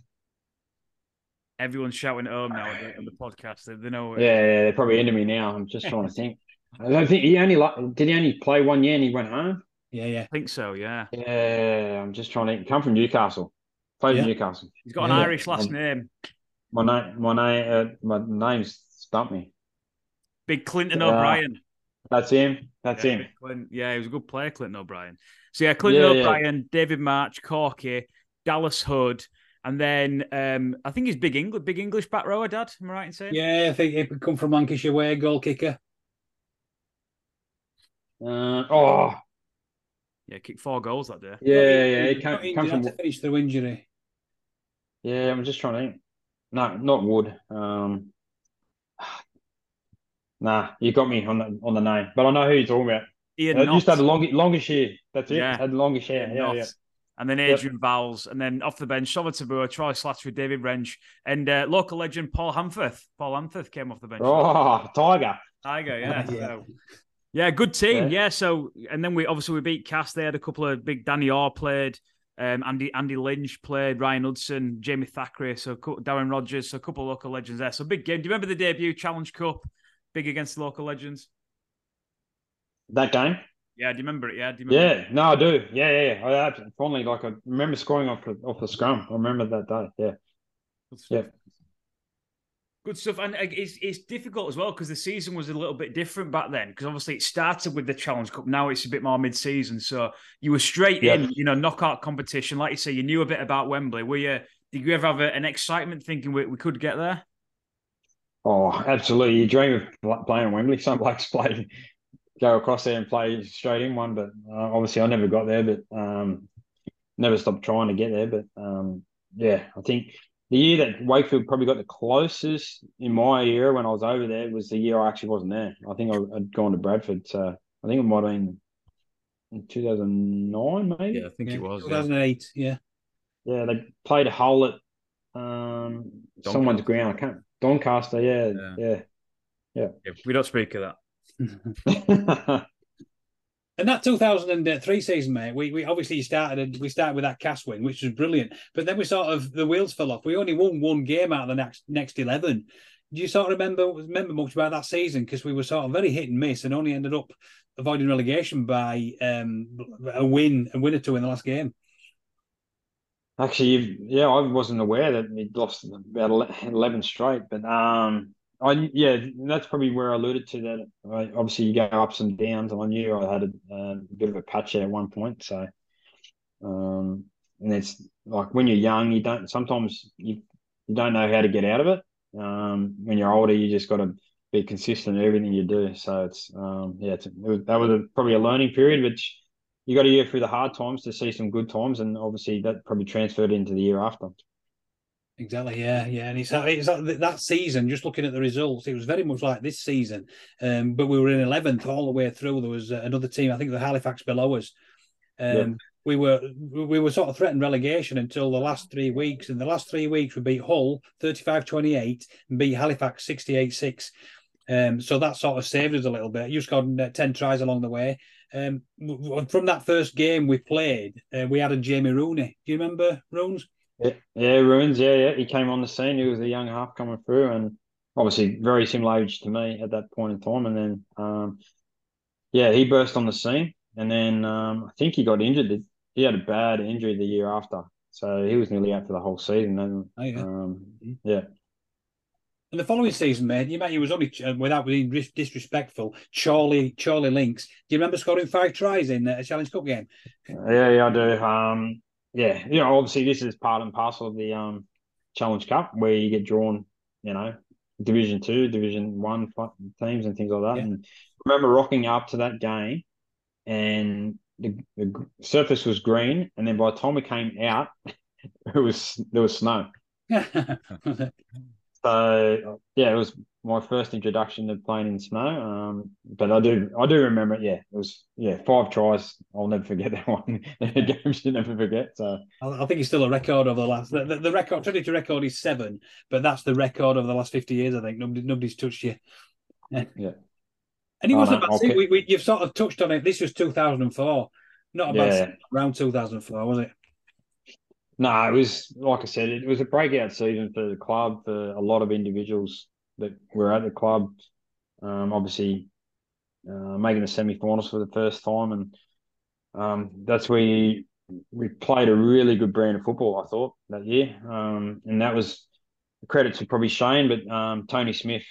Everyone's shouting at home now on the, podcast. They, they know. yeah, yeah, they're probably into me now. I'm just trying to think. I don't think he only did he only play one year and he went home. Yeah, yeah. I think so. Yeah, Yeah, I'm just trying to come from Newcastle. Played Yeah. in Newcastle. he's got an Yeah. Irish last Um, name. My name, my name, uh, my name's stumped me. Big Clinton Yeah. O'Brien. That's him. That's yeah, him. Clint- yeah, he was a good player, Clinton O'Brien. So yeah, Clinton Yeah, yeah. O'Brien, David March, Corky, Dallas Hood, and then um, I think he's big English, big English back rower. Dad, am I right in saying? Yeah, I think he could come from Lancashire way, goal kicker. Uh, oh, Yeah, kicked four goals that day. yeah, yeah, yeah. He He got came, injured, come from. to finish through injury. Yeah, I'm just trying to think. No, not Wood. Um, nah, you got me on the on the name, but I know who you're talking about. Ian Uh, Knott, used to have the longest longest hair. That's it. Yeah. Had the longest hair. Ian Yeah, Knott, yeah. and then Yep. Adrian Vowles, and then off the bench, Sovatabua, Troy Slattery, David Wrench, and uh, local legend Paul Handforth. Paul Handforth came off the bench. Oh, Tiger. Tiger, yeah. Yeah. So, yeah, good team. Yeah. Yeah. So, and then we obviously we beat Cass. They had a couple of big. Danny Orr played. Um, Andy Andy Lynch played. Ryan Hudson, Jamie Thackray. So Darren Rogers. So a couple of local legends there. So big game. Do you remember the debut Challenge Cup? Big against local legends. That game. Yeah. Do you remember it? Yeah. Do you remember? Yeah, no, I do. Yeah, yeah, yeah. I absolutely fondly like I remember scoring off the off the scrum. I remember that day. Yeah, Good stuff. Yeah. Good stuff, and it's it's difficult as well because the season was a little bit different back then. Because obviously it started with the Challenge Cup. Now it's a bit more mid-season, so you were straight yeah. in, you know, knockout competition. Like you say, you knew a bit about Wembley. Were you? Did you ever have a, an excitement thinking we, we could get there? Oh, absolutely! You dream of playing in Wembley. (laughs) Some blokes play, go across there and play straight in one, but uh, obviously I never got there. But um, never stopped trying to get there. But um, yeah, I think the year that Wakefield probably got the closest in my era when I was over there was the year I actually wasn't there. I think I'd gone to Bradford. So I think it might have been in 2009, maybe. Yeah, I think yeah, it was. 2008, yeah. Yeah, they played a hole at um, someone's ground. I can't. Doncaster, yeah, yeah, yeah. yeah. yeah we don't speak of that. (laughs) And that 2003 season, mate, we, we obviously started we started with that cast win, which was brilliant. But then we sort of the wheels fell off. We only won one game out of the next next eleven. Do you sort of remember remember much about that season? Because we were sort of very hit and miss, and only ended up avoiding relegation by um, a win, a win or two in the last game. Actually, yeah, I wasn't aware that we lost about eleven straight, but um, I yeah, that's probably where I alluded to that. I, obviously, you go ups and downs, and I knew I had a, a bit of a patch at one point. So, um, and it's like when you're young, you don't sometimes you you don't know how to get out of it. Um, when you're older, you just got to be consistent in everything you do. So it's um, yeah, it's, it was, that was a, probably a learning period, which you got to hear through the hard times to see some good times, and obviously that probably transferred into the year after. Exactly. Yeah, yeah, and it's, it's that season. Just looking at the results, it was very much like this season. Um, but we were in eleventh all the way through. There was uh, another team, I think, the Halifax below us. Um, yeah. We were we were sort of threatened relegation until the last three weeks. In the last three weeks, we beat Hull 35-28 and beat Halifax 68-6. Um, so that sort of saved us a little bit. You scored uh, ten tries along the way. Um, from that first game we played, uh, we had a Jamie Rooney. Do you remember Runes? Yeah, yeah, Ruins. Yeah, yeah. He came on the scene. He was a young half coming through, and obviously very similar age to me at that point in time. And then, um, yeah, he burst on the scene, and then um, I think he got injured. He had a bad injury the year after, so he was nearly out for the whole season. And oh, yeah. Um, yeah. And the following season, mate, you mean he was only uh, without being disrespectful. Charlie, Charlie Links. Do you remember scoring five tries in a Challenge Cup game? Yeah, yeah, I do. Um, yeah, you know, obviously this is part and parcel of the um, Challenge Cup where you get drawn, you know, Division Two, Division One teams and things like that. Yeah. And I remember rocking up to that game, and the, the surface was green, and then by the time we came out, (laughs) it was there was snow. (laughs) so yeah, it was my first introduction to playing in snow. Um, but I do I do remember it. Yeah, it was yeah five tries. I'll never forget (laughs) that one. Games you never forget. So I think it's still a record of the last. The, the, record Trinity record is seven, but that's the record of the last fifty years. I think nobody nobody's touched you. Yeah. yeah. And he oh, wasn't. No, we, we, you've sort of touched on it. This was two thousand and four. Not about yeah. around two thousand four, was it? No, it was like I said, it was a breakout season for the club for a lot of individuals that were at the club. Um, obviously, uh, making the semi-finals for the first time, and um, that's where you, we played a really good brand of football. I thought that year, um, and that was credit to probably Shane, but um, Tony Smith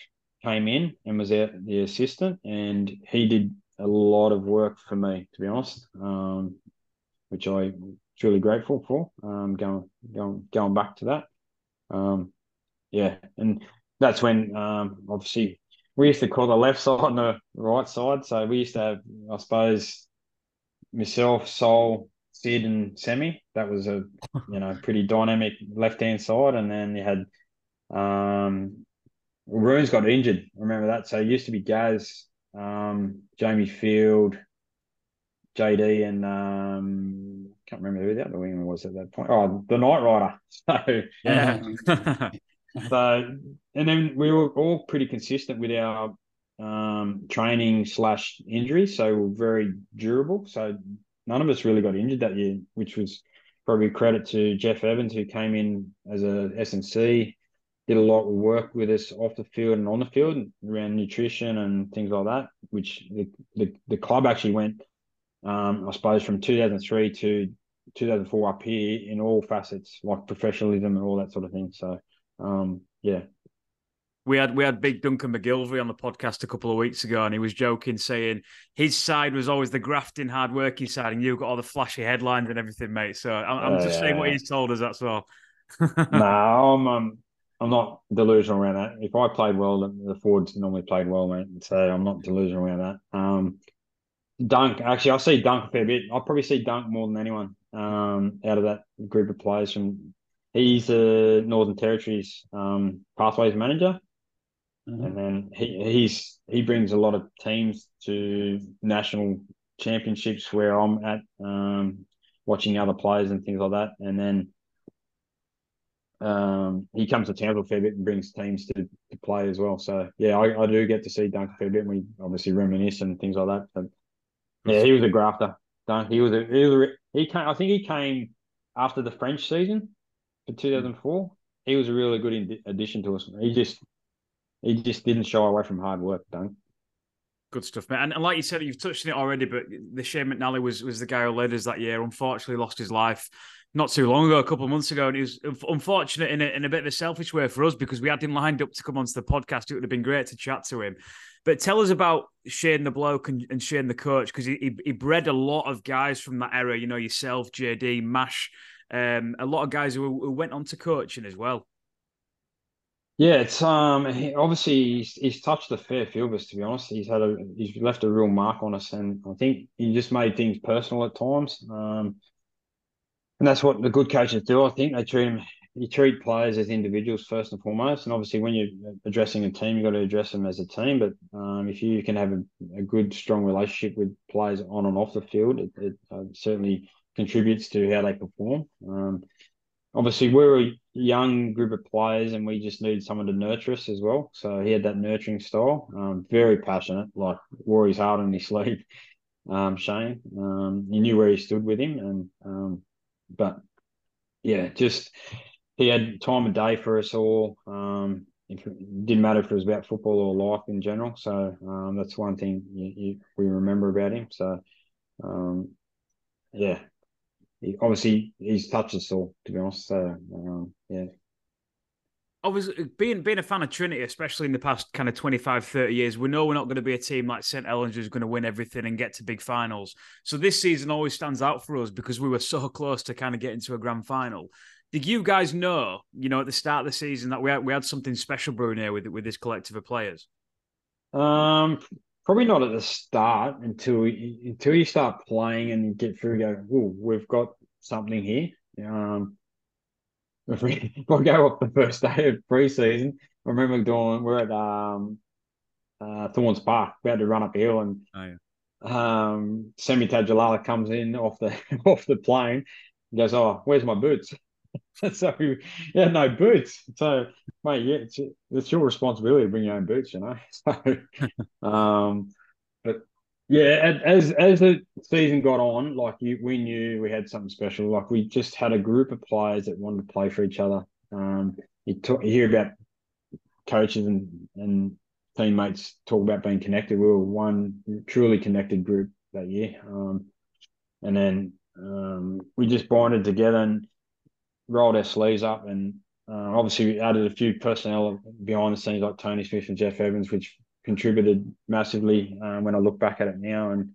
came in and was our, the assistant, and he did a lot of work for me, to be honest, um, which I truly grateful for. Um, going going going back to that, um, yeah, and that's when um, obviously we used to call the left side and the right side. So we used to have, I suppose, myself, Sol, Sid, and Semi. That was a you know pretty dynamic left hand side, and then you had um, Runes got injured. Remember that? So it used to be Gaz, um, Jamie Field, JD, and um, can't remember who the other winger was at that point. Oh, the Night Rider. (laughs) So yeah. (laughs) so and then we were all pretty consistent with our um, training slash injuries, so we are very durable. So none of us really got injured that year, which was probably credit to Jeff Evans who came in as a SNC, did a lot of work with us off the field and on the field around nutrition and things like that, which the the, the club actually went, um, I suppose, from 2003 to 2004 up here in all facets, like professionalism and all that sort of thing. So um, yeah. we had we had big Duncan MacGillivray on the podcast a couple of weeks ago, and he was joking, saying his side was always the grafting, hard working side, and you got all the flashy headlines and everything, mate. So I'm, I'm just saying what he's told us. That's all. no, (laughs) I'm um, I'm not delusional around that. If I played well, the forwards normally played well, mate. So I'm not delusional around that. Um, Dunk, actually, I see Dunk a fair bit. I probably see Dunk more than anyone um, out of that group of players. From he's the Northern Territories um, pathways manager, mm-hmm. and then he he's he brings a lot of teams to national championships where I'm at, um, watching other players and things like that, and then um, he comes to Townsville a fair bit and brings teams to, to play as well. So yeah, I, I do get to see Dunk a fair bit. And we obviously reminisce and things like that. But yeah, he was a grafter. He was a he was a, he came. I think he came after the French season for 2004. He was a really good in, addition to us. He just he just didn't shy away from hard work. Dunk. Good stuff, mate. And, and, like you said, you've touched on it already, but the Shane McNally was was the guy who led us that year. Unfortunately, lost his life not too long ago, a couple of months ago, and it was unfortunate in a, in a bit of a selfish way for us because we had him lined up to come onto the podcast. It would have been great to chat to him. But tell us about Shane the bloke and, and Shane the coach because he, he, he bred a lot of guys from that era. You know, yourself, JD, Mash, um, a lot of guys who, who went on to coaching as well. Yeah, it's um obviously he's, he's touched a fair few of us to be honest. He's had a he's left a real mark on us, and I think he just made things personal at times. Um, and that's what the good coaches do. I think they treat them. You treat players as individuals first and foremost, and obviously when you're addressing a team, you've got to address them as a team. But um, if you can have a, a, good, strong relationship with players on and off the field, it, it uh, certainly contributes to how they perform. Um, obviously, we're a young group of players, and we just need someone to nurture us as well. So he had that nurturing style. Um, very passionate, like wore his heart on his (laughs) sleeve. Um, Shane, um, he knew where he stood with him, and um, but yeah, just he had time of day for us all. Um, it didn't matter if it was about football or life in general. So um, that's one thing you, you, we remember about him. So um, yeah, he, obviously he's touched us all to be honest. So um, yeah obviously being being a fan of Trinity, especially in the past kind of 25, 30 years, we know we're not going to be a team like St. Helens who's going to win everything and get to big finals. So this season always stands out for us because we were so (laughs) close to kind of getting to a grand final. Did you guys know, you know, at the start of the season that we had, we had something special brewing here with with this collective of players? Um, probably not at the start until until you start playing and get through. Go, oh, we've got something here. Um, if we, (laughs) if I go off the first day of preseason, I remember doing we're at um uh Thornes Park. We had to run up hill and oh, yeah. um Semi Tadulala comes in off the (laughs) off the plane and goes, Oh, where's my boots? (laughs) so yeah, no boots. So mate, yeah, it's it's your responsibility to bring your own boots, you know. (laughs) So um but yeah, as as the season got on, like you, we knew we had something special. Like we just had a group of players that wanted to play for each other. Um, you, talk, you hear about coaches and and teammates talk about being connected. We were one truly connected group that year. Um, and then um, we just bonded together and rolled our sleeves up. And uh, obviously, we added a few personnel behind the scenes like Tony Smith and Jeff Evans, which contributed massively um, when I look back at it now. And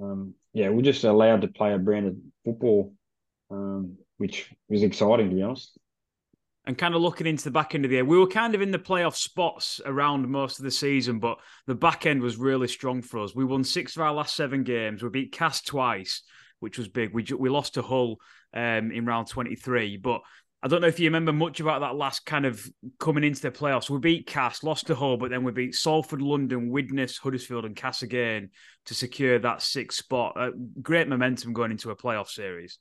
um, yeah, we're just allowed to play a brand of football, um, which was exciting to be honest. And kind of looking into the back end of the year, we were kind of in the playoff spots around most of the season, but the back end was really strong for us. We won six of our last seven games. We beat Castres twice, which was big. We we lost to Hull um, in round twenty three, but I don't know if you remember much about that last kind of coming into the playoffs. We beat Cass, lost to Hull, but then we beat Salford, London, Widnes, Huddersfield, and Cass again to secure that sixth spot. Uh, great momentum going into a playoff series.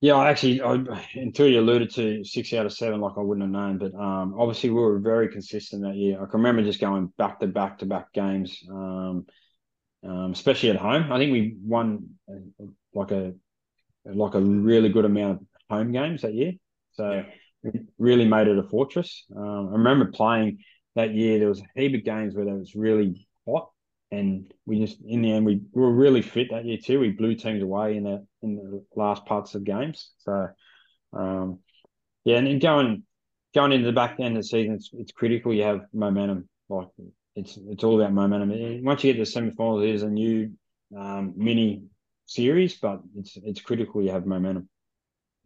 Yeah, I actually, I, until you alluded to six out of seven, like I wouldn't have known. But um, obviously, we were very consistent that year. I can remember just going back to back to back games, um, um, especially at home. I think we won uh, like a like a really good amount of home games that year. So it really made it a fortress. Um, I remember playing that year. There was a heap of games where it was really hot, and we just in the end we, we were really fit that year too. We blew teams away in the in the last parts of games. So um, yeah, and then going going into the back end of the season, it's, it's critical you have momentum. Like it's it's all about momentum. Once you get to the semi-finals, it is a new um, mini series, but it's it's critical you have momentum.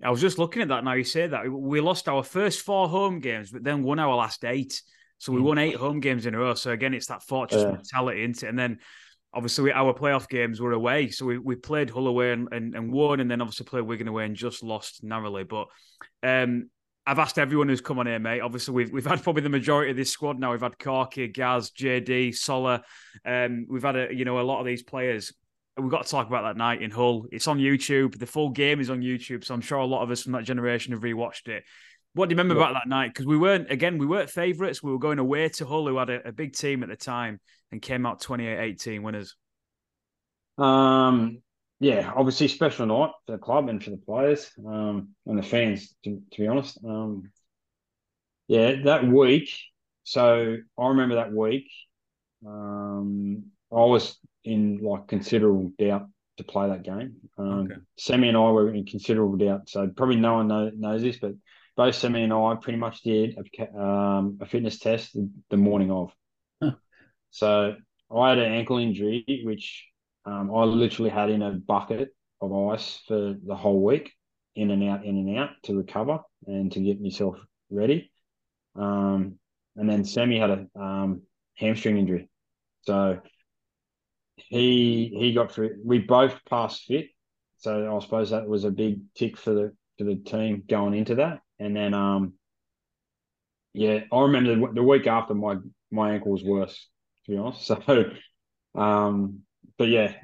I was just looking at that now. You say that we lost our first four home games, but then won our last eight. So we hmm. won eight home games in a row. So again, it's that fortress yeah. mentality, isn't it? And then obviously our playoff games were away. So we, we played Hull away and, and, and won, and then obviously played Wigan away and just lost narrowly. But um, I've asked everyone who's come on here, mate. Obviously, we've we've had probably the majority of this squad now. We've had Corky, Gaz, JD, Sola. Um, we've had a you know a lot of these players. We've got to talk about that night in Hull. It's on YouTube. The full game is on YouTube, so I'm sure a lot of us from that generation have rewatched it. What do you remember yeah. about that night? Because we weren't again, we weren't favourites. We were going away to Hull, who had a, a big team at the time, and came out 28-18 winners. Um, yeah, obviously special night for the club and for the players um, and the fans. To, to be honest, um, yeah, that week. So I remember that week. Um, I was in like considerable doubt to play that game. Um, okay. Sammy and I were in considerable doubt. So probably no one know, knows this, but both Sammy and I pretty much did a, um, a fitness test the morning of. Huh. So I had an ankle injury, which um, I literally had in a bucket of ice for the whole week, in and out, in and out to recover and to get myself ready. Um, and then Sammy had a um, hamstring injury, so he he got through. We both passed fit, so I suppose that was a big tick for the for the team going into that. And then um, yeah, I remember the, the week after my my ankle was worse, to be honest. (laughs) So um, but yeah,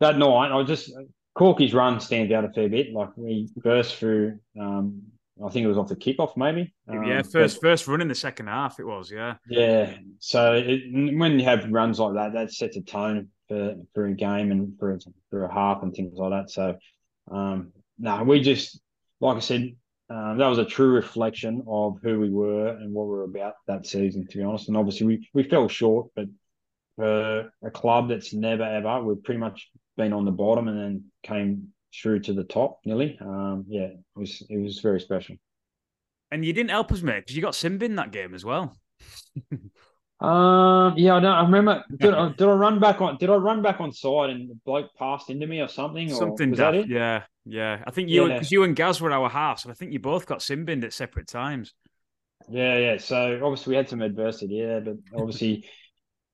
that night I just Corky's run stands out a fair bit. Like we burst through. Um, I think it was off the kickoff, maybe. Um, yeah, first but, first run in the second half. It was, yeah. Yeah. So it, when you have runs like that, that sets a tone for for a game and for for a half and things like that. So, um, no, we just like I said, um, that was a true reflection of who we were and what we were about that season, to be honest. And obviously, we we fell short, but for a club that's never ever, we've pretty much been on the bottom and then came through to the top nearly. Um, yeah, it was it was very special. And you didn't help us, mate, because you got sin binned that game as well. (laughs) um, yeah, I don't. I remember. Did I, did I run back on? Did I run back on side and the bloke passed into me or something? Something. Or, was that it? Yeah, yeah. I think you because yeah. you and Gaz were our halves, and I think you both got sin binned at separate times. Yeah, yeah. So obviously we had some adversity, yeah, but obviously (laughs)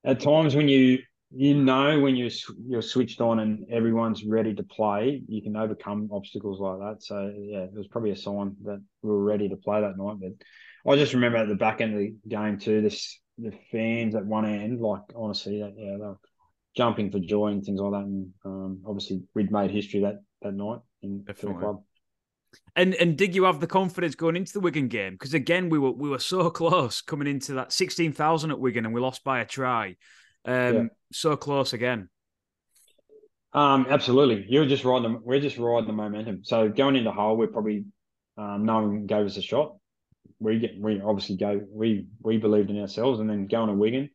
at times when you you know when you're you're switched on and everyone's ready to play, you can overcome obstacles like that. So yeah, it was probably a sign that we were ready to play that night. But I just remember at the back end of the game too, this the fans at one end, like honestly, that yeah, they were jumping for joy and things like that. And um, obviously, we'd made history that that night in Definitely. the club. And and did you have the confidence going into the Wigan game? Because again, we were we were so (laughs) close coming into that sixteen thousand at Wigan, and we lost by a try. Um, yeah. so close again. Um, absolutely. You're just riding. The, we're just riding the momentum. So going into Hull, we're probably um, no one gave us a shot. We get we obviously go. We we believed in ourselves, and then going to Wigan,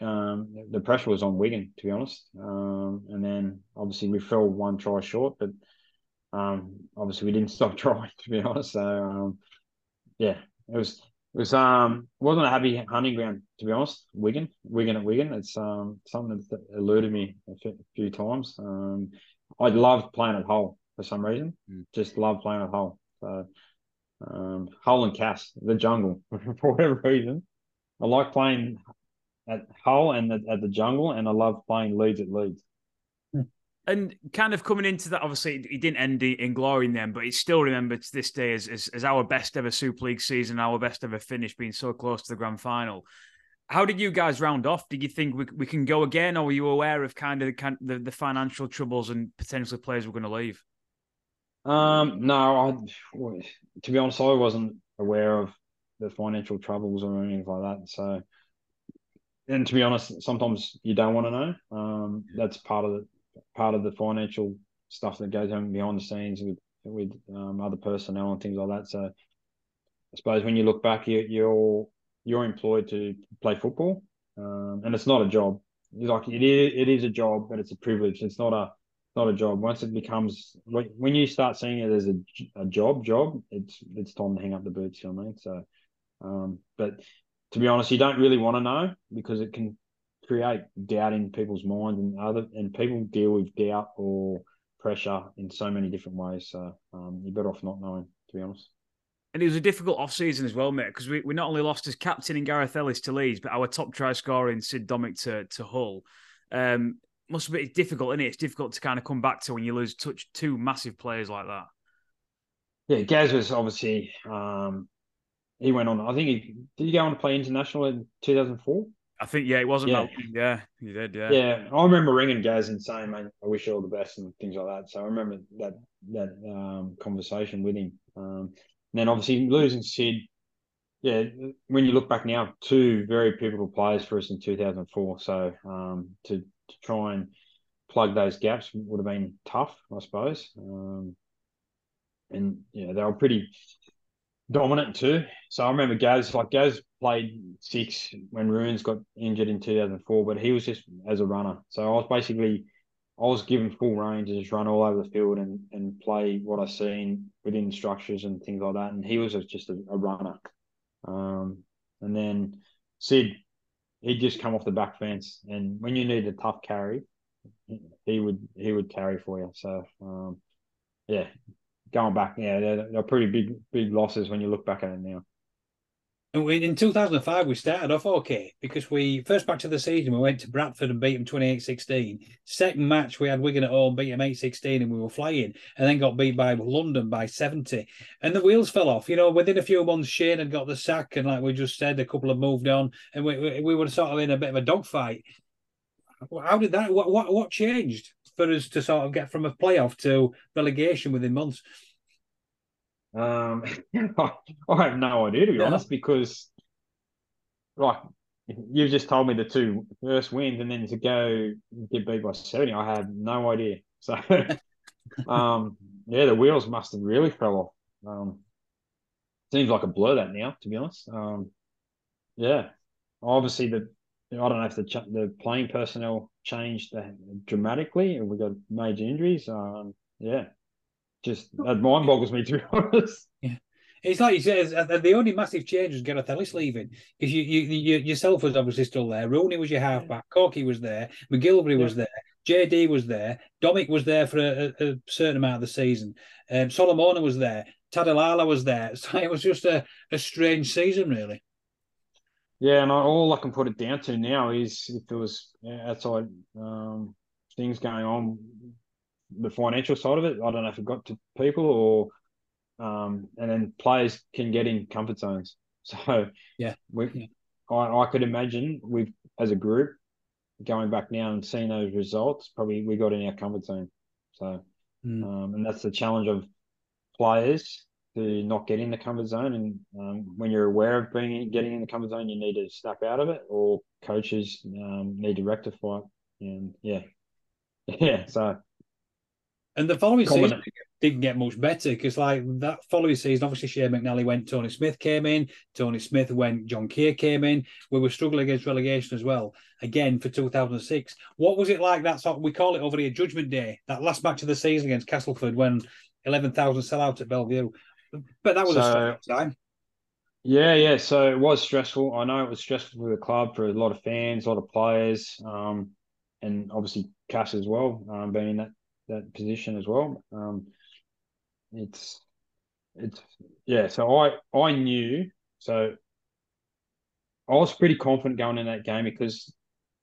um, the pressure was on Wigan to be honest. Um, and then obviously we fell one try short, but um, obviously, we didn't (laughs) stop trying, to be honest. So, um, yeah, it was it was um wasn't a happy hunting ground to be honest. Wigan, Wigan at Wigan, it's um something that eluded me a few times. Um, I love playing at Hull for some reason. Mm. Just love playing at Hull. So, um, Hull and Cass, the jungle (laughs) for whatever reason. I like playing at Hull and at, at the jungle, and I love playing Leeds at Leeds. And kind of coming into that, obviously, he didn't end in glory in them, but he's still remembered to this day as, as, as our best ever Super League season, our best ever finish, being so close to the grand final. How did you guys round off? Did you think we, we can go again, or were you aware of kind of the, the, the financial troubles and potentially players were going to leave? Um, no, I, to be honest, I wasn't aware of the financial troubles or anything like that. So, and to be honest, sometimes you don't want to know. Um, that's part of the part of the financial stuff that goes on behind the scenes with with um, other personnel and things like that. So I suppose when you look back, you, you're you're employed to play football, um, and it's not a job. It's like it is it is a job, but it's a privilege. It's not a not a job. Once it becomes when you start seeing it as a, a job, job, it's it's time to hang up the boots. You know what I mean? So Um, but to be honest, you don't really want to know because it can create doubt in people's minds and other and people deal with doubt or pressure in so many different ways. So um, you're better off not knowing, to be honest. And it was a difficult off season as well, mate, because we, we not only lost as captain in Gareth Ellis to Leeds, but our top try scorer in Sid Domic to, to Hull. Um, must be difficult, isn't it? It's difficult to kind of come back to when you lose touch two massive players like that. Yeah, Gaz was obviously um, he went on. I think he did. He go on to play international in two thousand four. I think yeah, it wasn't. Yeah, that, yeah, he did. Yeah, yeah. I remember ringing Gaz and saying, "Man, I wish you all the best" and things like that. So I remember that that um, conversation with him. Um, then obviously losing Sid. Yeah, when you look back now, two very pivotal players for us in 2004. So um, to, to try and plug those gaps would have been tough, I suppose. Um, and yeah, they were pretty dominant too. So I remember Gaz, like Gaz played six when Ruins got injured in 2004, but he was just as a runner. So I was basically, I was given full range to just run all over the field and, and play what I seen within structures and things like that. And he was just a, a runner. Um, and then Sid, he'd just come off the back fence, and when you need a tough carry, he would he would carry for you. So um, yeah, going back, yeah, they're, they're pretty big big losses when you look back at it now. And we, in 2005, we started off okay because we first back to the season, we went to Bradford and beat them 28 16. Second match, we had Wigan at home, beat them 8 16, and we were flying, and then got beat by London by 70. And the wheels fell off. You know, within a few months, Shane had got the sack, and like we just said, a couple have moved on, and we, we, we were sort of in a bit of a dogfight. How did that, what, what, what changed for us to sort of get from a playoff to relegation within months? Um, (laughs) I have no idea to be yeah. honest, because like you've just told me the two first wins, and then to go get beat by seventy, I have no idea. So, (laughs) um, yeah, the wheels must have really fell off. Um, seems like a blur that now, to be honest. Um, yeah, obviously the I don't know if the the playing personnel changed dramatically, and we got major injuries. Um, yeah, just that mind boggles me to be (laughs) honest. Yeah. It's like you says, uh, the only massive change was Gareth Ellis leaving because you, you, you, yourself was obviously still there. Rooney was your halfback, Corky was there, MacGillivray was there, JD was there, Domic was there for a, a certain amount of the season, um, Solomona was there, Tadulala was there. (laughs) So it was just a, a strange season, really. Yeah, and I, all I can put it down to now is if there was outside um, things going on the financial side of it. I don't know if it got to people or, um, and then players can get in comfort zones. (laughs) So yeah, we, yeah. I, I could imagine we as a group going back now and seeing those results. Probably we got in our comfort zone. So, mm. um, and that's the challenge of players to not get in the comfort zone. And um, when you're aware of being getting in the comfort zone, you need to snap out of it, or coaches um, need to rectify it. And yeah, (laughs) yeah. So and the following season didn't get much better because, like that following season, obviously Shane McNally went, Tony Smith came in, Tony Smith went, John Kear came in. We were struggling against relegation as well. Again for 2006. What was it like? That sort we call it over here Judgment Day. That last match of the season against Castleford when 11,000 sell out at Belle Vue. But that was so, a time. Yeah, yeah. So it was stressful. I know it was stressful for the club, for a lot of fans, a lot of players, um, and obviously Cass as well, um, being in that that position as well. Um, it's it's yeah. So I I knew so I was pretty confident going in that game because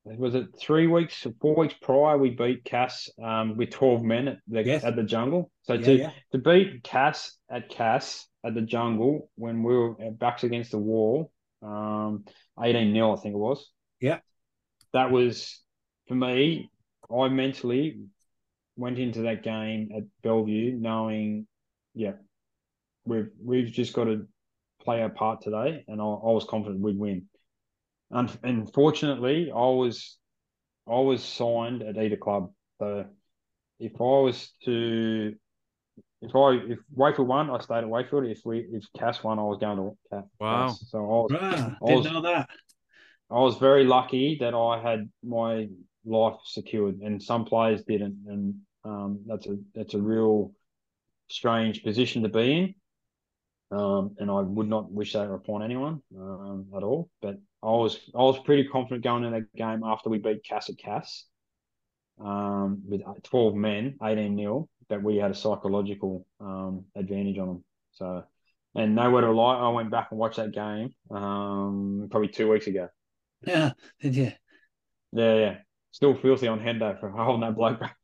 was it three weeks or four weeks prior we beat Cass um, with twelve men at the yes. at the jungle. So yeah, to yeah. to beat Cass at Cass at the jungle when we were backs against the wall, um, eighteen 0 I think it was. Yeah, that was for me. I mentally went into that game at Bellevue knowing, yeah, we've we've just got to play our part today, and I, I was confident we'd win. And unfortunately, I was I was signed at either club, so if I was to if I if Wakefield won, I stayed at Wakefield. If we if Cass won, I was going to Cass. Wow! So I was, ah, I was, didn't know that. I was very lucky that I had my life secured, and some players didn't, and um, that's a that's a real strange position to be in. Um, and I would not wish that upon anyone um, at all. But I was I was pretty confident going into that game after we beat Cass at Cass um, with 12 men, 18 nil, that we had a psychological um, advantage on them. So, and nowhere to lie, I went back and watched that game um, probably two weeks ago. Yeah, did you? Yeah, yeah. Still filthy on Hendo for (laughs) holding that bloke back.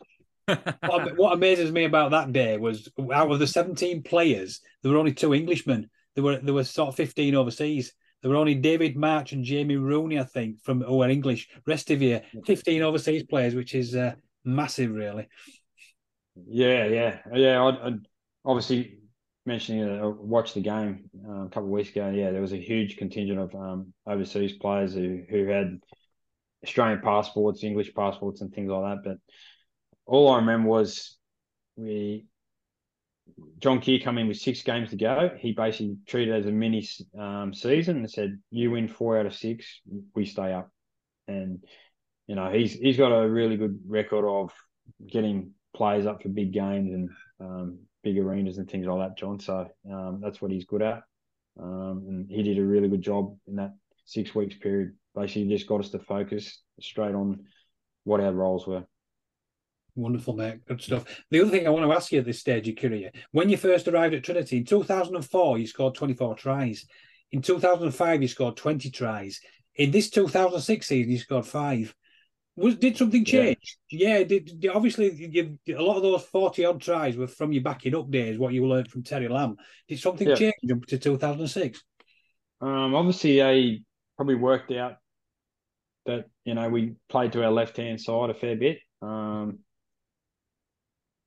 What, what amazes me about that day was out of the 17 players, there were only two Englishmen. There were there were sort of 15 overseas. There were only David March and Jamie Rooney, I think, from who are English. Rest of you, 15 overseas players, which is uh, massive, really. Yeah, yeah, yeah. I, I obviously mentioning it, I watched the game uh, a couple of weeks ago. Yeah, there was a huge contingent of um, overseas players who who had Australian passports, English passports, and things like that. But all I remember was we John Kear come in with six games to go. He basically treated it as a mini um, season and said, "You win four out of six, we stay up." And you know he's he's got a really good record of getting players up for big games and um, big arenas and things like that, John. So um, that's what he's good at, um, and he did a really good job in that six weeks period. Basically, just got us to focus straight on what our roles were. Wonderful, mate. Good stuff. The other thing I want to ask you at this stage of your career, when you first arrived at Trinity in 2004, you scored 24 tries. In 2005, you scored 20 tries. In this 2006 season, you scored five. Was did something change? Yeah, yeah did, did, obviously you, a lot of those 40 odd tries were from your backing up days, what you learned from Terry Lamb. Did something yeah. change up to 2006? Um, obviously, I probably worked out that you know we played to our left hand side a fair bit. Um,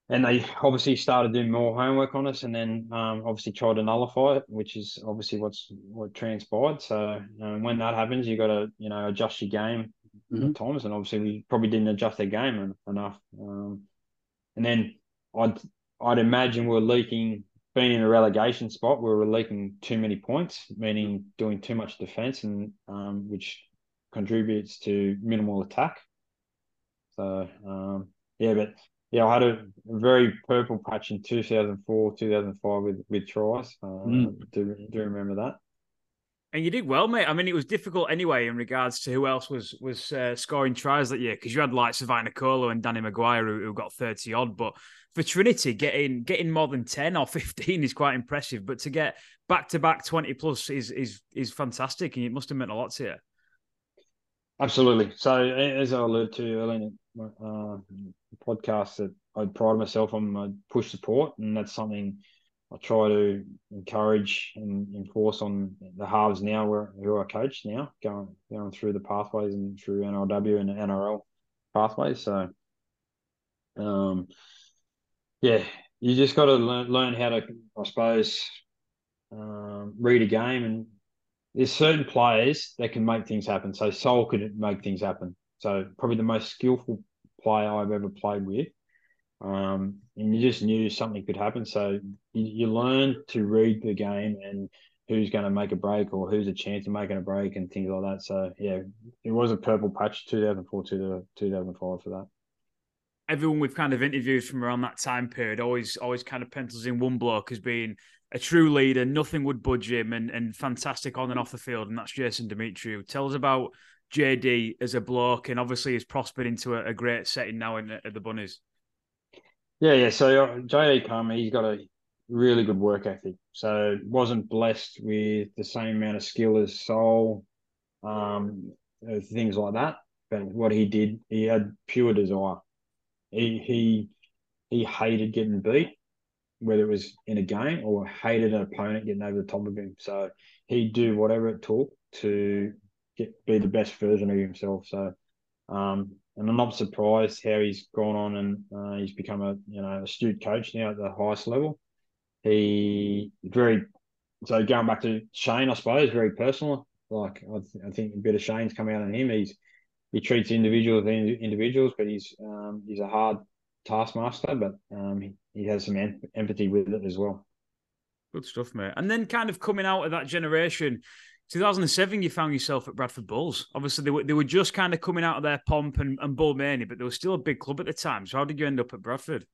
and they obviously started doing more homework on us, and then um, obviously tried to nullify it, which is obviously what's what transpired. So um, when that happens, you got to you know adjust your game mm-hmm. at times, and obviously we probably didn't adjust our game enough. Um, and then I'd I'd imagine we're leaking, being in a relegation spot, we were leaking too many points, meaning doing too much defence, and um, which contributes to minimal attack. So um, yeah, but yeah, I had a very purple patch in 2004, 2005 with, with tries. Uh, mm. do, do remember that. And you did well, mate. I mean, it was difficult anyway in regards to who else was was uh, scoring tries that year because you had like Savannah Colo and Danny McGuire who, who, got thirty odd. But for Trinity, getting getting more than ten or (laughs) fifteen is quite impressive. But to get back to back twenty plus is is is fantastic, and it must have meant a lot to you. Absolutely. So as I alluded to earlier in the uh, podcast, that I pride myself on, my push support, and that's something I try to encourage and enforce on the halves now, where who I coach now, going going through the pathways and through NRW and NRL pathways. So, um, yeah, you just got to learn learn how to, I suppose, um, read a game and there's certain players that can make things happen. So Sol could make things happen. So probably the most skillful player I've ever played with. Um, and you just knew something could happen. So you, you learn to read the game and who's going to make a break or who's a chance of making a break and things like that. So yeah, it was a purple patch 2004 to 2005 for that. Everyone we've kind of interviewed from around that time period always always kind of pencils in one bloke as being a true leader. Nothing would budge him, and and fantastic on and off the field. And that's Jason Demetriou. Tell us about JD as a bloke, and obviously he's prospered into a, a great setting now in, at the Bunnies. Yeah, yeah. So uh, JD Carmi, he's got a really good work ethic. So wasn't blessed with the same amount of skill as Sol, um, things like that. But what he did, he had pure desire. He he he hated getting beat whether it was in a game or hated an opponent getting over the top of him. So he'd do whatever it took to get be the best version of himself. So, um, and I'm not surprised how he's gone on and uh, he's become a you know astute coach now at the highest level. He very so going back to Shane, I suppose very personal. Like I, th- I think a bit of Shane's come out on him. He's he treats individuals individuals, but he's um, he's a hard taskmaster, but um, he has some em- empathy with it as well. Good stuff, mate. And then kind of coming out of that generation, 2007, you found yourself at Bradford Bulls. Obviously, they were, they were just kind of coming out of their pomp and, and bull mania, but they were still a big club at the time. So how did you end up at Bradford?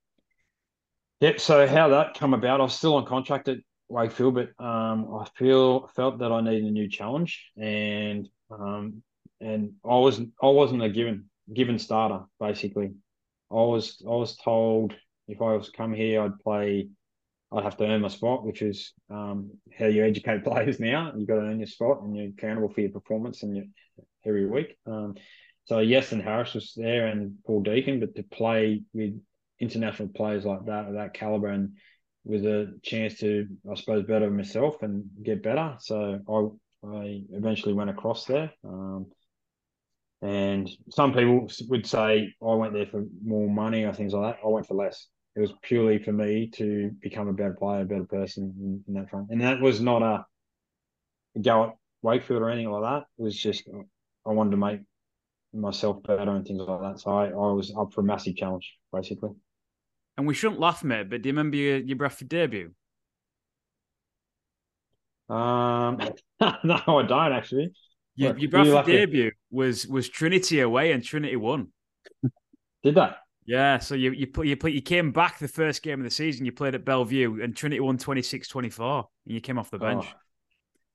Yep. So how that come about? I was still on contract at Wakefield, but um, I feel felt that I needed a new challenge, and um, and I wasn't I wasn't a given given starter basically. I was I was told if I was come here, I'd play. I'd have to earn my spot, which is um, how you educate (laughs) players now. You've got to earn your spot, and you're accountable for your performance and your every week. Um, so Iestyn Harris was there and Paul Deacon, but to play with international players like that, that caliber, and with a chance to, I suppose, better myself and get better. So I, I eventually went across there. Um, and some people would say I went there for more money or things like that. I went for less. It was purely for me to become a better player, a better person in, in that front. And that was not a go at Wakefield or anything like that. It was just I wanted to make myself better and things like that. So I, I was up for a massive challenge, basically. And we shouldn't laugh, mate, but do you remember your, your Bradford debut? Um, (laughs) no, I don't actually. Your, your Bradford debut was was Trinity away and Trinity won. Did they? Yeah, so you you play, you play, you came back the first game of the season. You played at Belle Vue and Trinity won 26-24 and you came off the bench. Oh.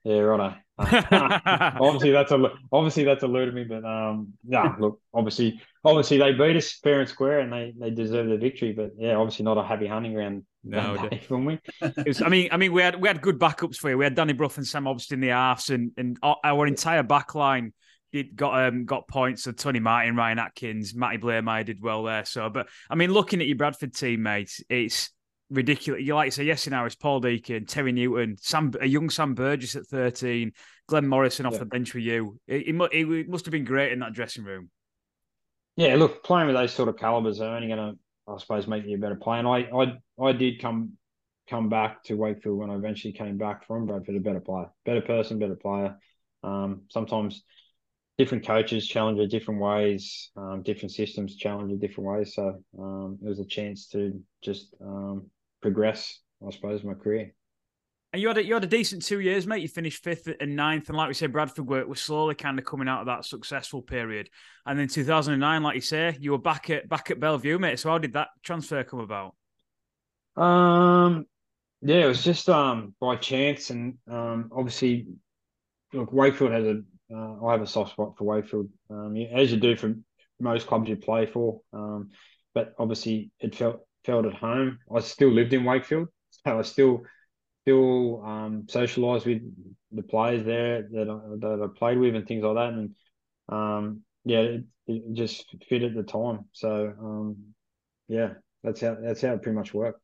Yeah, right. (laughs) obviously, that's a obviously that's eluded me, but um, yeah. (laughs) Look, obviously, obviously they beat us fair and square, and they they deserve the victory. But yeah, obviously not a happy hunting ground. No, for (laughs) me. was, I mean, I mean, we had we had good backups for you. We had Danny Brough and Sam Obst in the halves, and and our entire back line did got um got points. So Tony Martin, Ryan Atkins, Matty Blaymire did well there. So, but I mean, looking at your Bradford teammates, it's ridiculous. You like to say yes, now it's Paul Deacon, Terry Newton, Sam, a young Sam Burgess at thirteen, Glenn Morrison off yeah. the bench with you. It, it, it, must have been great in that dressing room. Yeah, look, playing with those sort of calibers are only going to, I suppose, make you a better player. And I, I, I did come come back to Wakefield when I eventually came back from Bradford, a better player, better person, better player. Um, sometimes different coaches challenge in different ways, um, different systems challenge in different ways. So um, it was a chance to just um, progress, I suppose, my career. And you had a, you had a decent two years, mate. You finished fifth and ninth, and like we said, Bradford were, were slowly kind of coming out of that successful period. And then 2009, like you say, you were back at back at Belle Vue, mate. So how did that transfer come about? Um, yeah, it was just um by chance, and um obviously, look, Wakefield has a uh, I have a soft spot for Wakefield, um, as you do for most clubs you play for. Um, but obviously, it felt felt at home. I still lived in Wakefield, so I still still um, socialised with the players there that I, that I played with and things like that. And um, yeah, it, it, just fit at the time. So um, yeah, that's how that's how it pretty much worked.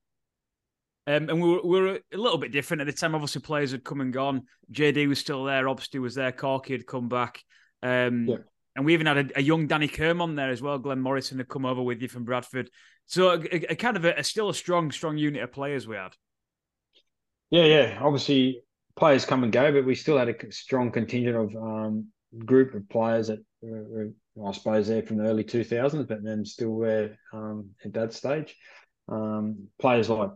Um, and we were, we were a little bit different at the time. Obviously, players had come and gone. JD was still there. Obviously, was there. Corky had come back. Um, yeah. And we even had a, a, young Danny Kerm on there as well. Glenn Morrison had come over with you from Bradford. So a, a kind of a, still a strong, strong unit of players we had. Yeah, yeah. Obviously, players come and go, but we still had a strong contingent of um, group of players that were, I suppose, there from the early 2000s, but then still were um, at that stage. Um, players like,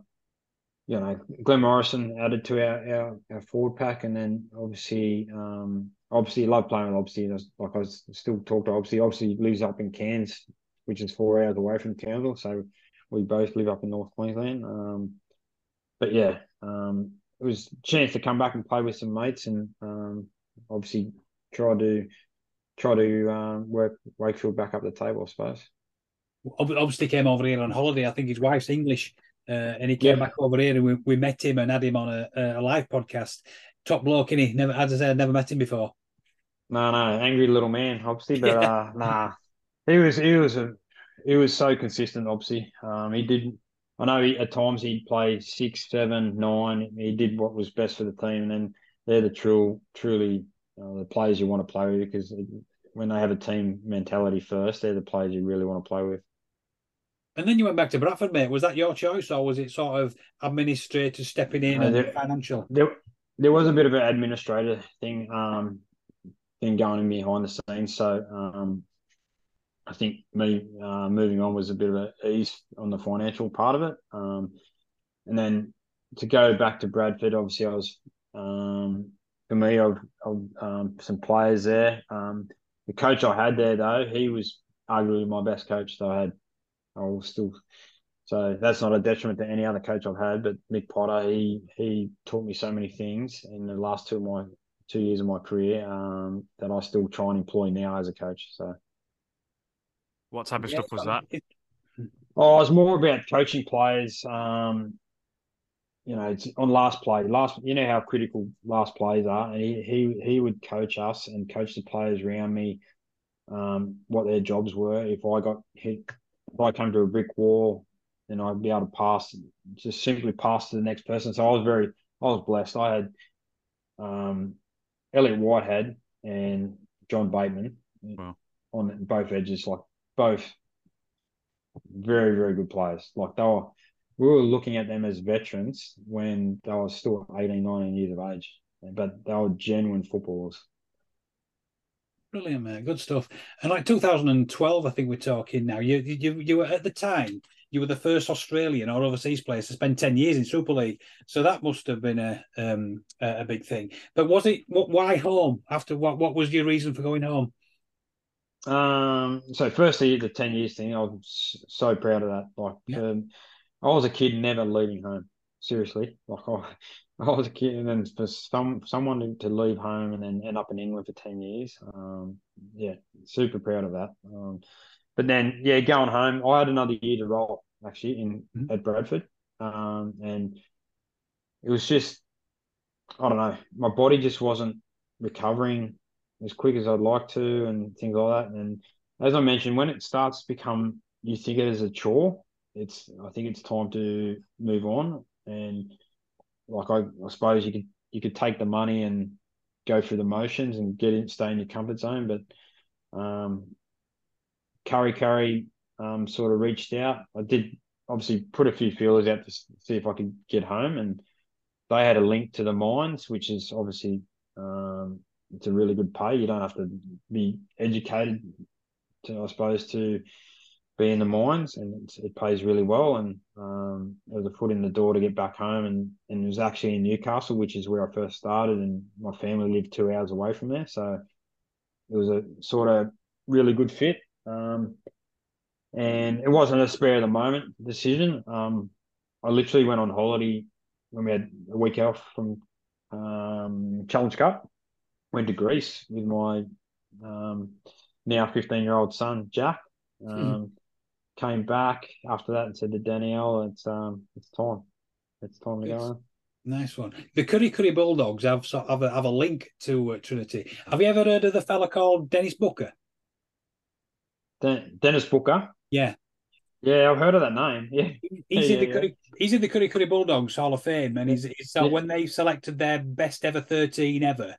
you know, Glenn Morrison added to our, our, our forward pack, and then obviously um, obviously love playing with Obviously, like I was still talk to Obviously, Obviously lives up in Cairns, which is four hours away from Townsville. So we both live up in North Queensland. Um, but yeah, um, it was a chance to come back and play with some mates, and um, obviously try to try to um, work Wakefield back up the table, I suppose. Obviously, came over here on holiday. I think his wife's English, uh, and he came yeah. back over here, and we, we met him and had him on a, a live podcast top bloke, and he never, as I said, never met him before. No, no, angry little man, obviously, but (laughs) yeah. uh, nah, he was, he was a, he was so consistent. Obviously, um, he did. I know he, at times he'd play six, seven, nine. He did what was best for the team, and then they're the true, truly uh, the players you want to play with because when they have a team mentality first, they're the players you really want to play with. And then you went back to Bradford, mate. Was that your choice, or was it sort of administrator stepping in uh, and there, financial? There, there was a bit of an administrator thing um, thing going behind the scenes. So um, I think me uh, moving on was a bit of an ease on the financial part of it. Um, and then to go back to Bradford, obviously I was um, for me, I've um, some players there. Um, the coach I had there though, he was arguably my best coach that I had. I will still So that's not a detriment to any other coach I've had, but Mick Potter, he he taught me so many things in the last two of my two years of my career um, that I still try and employ now as a coach. So, what type of yeah, stuff was that? Oh, it's more about coaching players. Um, you know, it's on last play. Last, you know how critical last plays are, and he he he would coach us and coach the players around me, um, what their jobs were. If I got hit, if I come to a brick wall, then I'd be able to pass, just simply pass to the next person. So I was very, I was blessed. I had um, Elliott Whitehead and John Bateman wow. on both edges, like both very, very good players. Like they were, we were looking at them as veterans when they were still 18, 19 years of age, but they were genuine footballers. Brilliant, man. Good stuff. And like 2012, I think we're talking now. You, you, you were at the time you were the first Australian or overseas player to spend ten years in Super League, so that must have been a um, a big thing. But was it why home? After what? What was your reason for going home? Um. So firstly, the ten years thing, I was so proud of that. Like, yeah. um, I was a kid never leaving home. Seriously, like I, (laughs) I was a kid, and then for some someone to leave home and then end up in England for ten years, um, yeah, super proud of that. Um, but then, yeah, going home, I had another year to roll actually in mm-hmm. at Bradford, um, and it was just I don't know, my body just wasn't recovering as quick as I'd like to, and things like that. And as I mentioned, when it starts to become, you think it is a chore. It's I think it's time to move on, and like I, I suppose you could you could take the money and go through the motions and get in, stay in your comfort zone, but um, Curry Kurri um, sort of reached out. I did obviously put a few feelers out to see if I could get home, and they had a link to the mines, which is obviously um, it's a really good pay. You don't have to be educated to, I suppose, to be in the mines, and it pays really well. And um, it was a foot in the door to get back home, and and it was actually in Newcastle, which is where I first started, and my family lived two hours away from there, so it was a sort of really good fit. Um, and it wasn't a spare of the moment decision. Um, I literally went on holiday when we had a week off from um, Challenge Cup. Went to Greece with my um, now 15 year old son, Jack. Mm. Came back after that and said to Danielle, it's um, it's time. It's time to go on. Nice one. The Kurri Kurri Bulldogs have have a, have a link to uh, Trinity. Have you ever heard of the fella called Dennis Booker? Dennis Booker. Yeah. Yeah, I've heard of that name. (laughs) Yeah, he's yeah, in the yeah. he's in the Kurri Kurri Bulldogs Hall of Fame, and he's, he's so yeah. when they selected their best ever thirteen ever,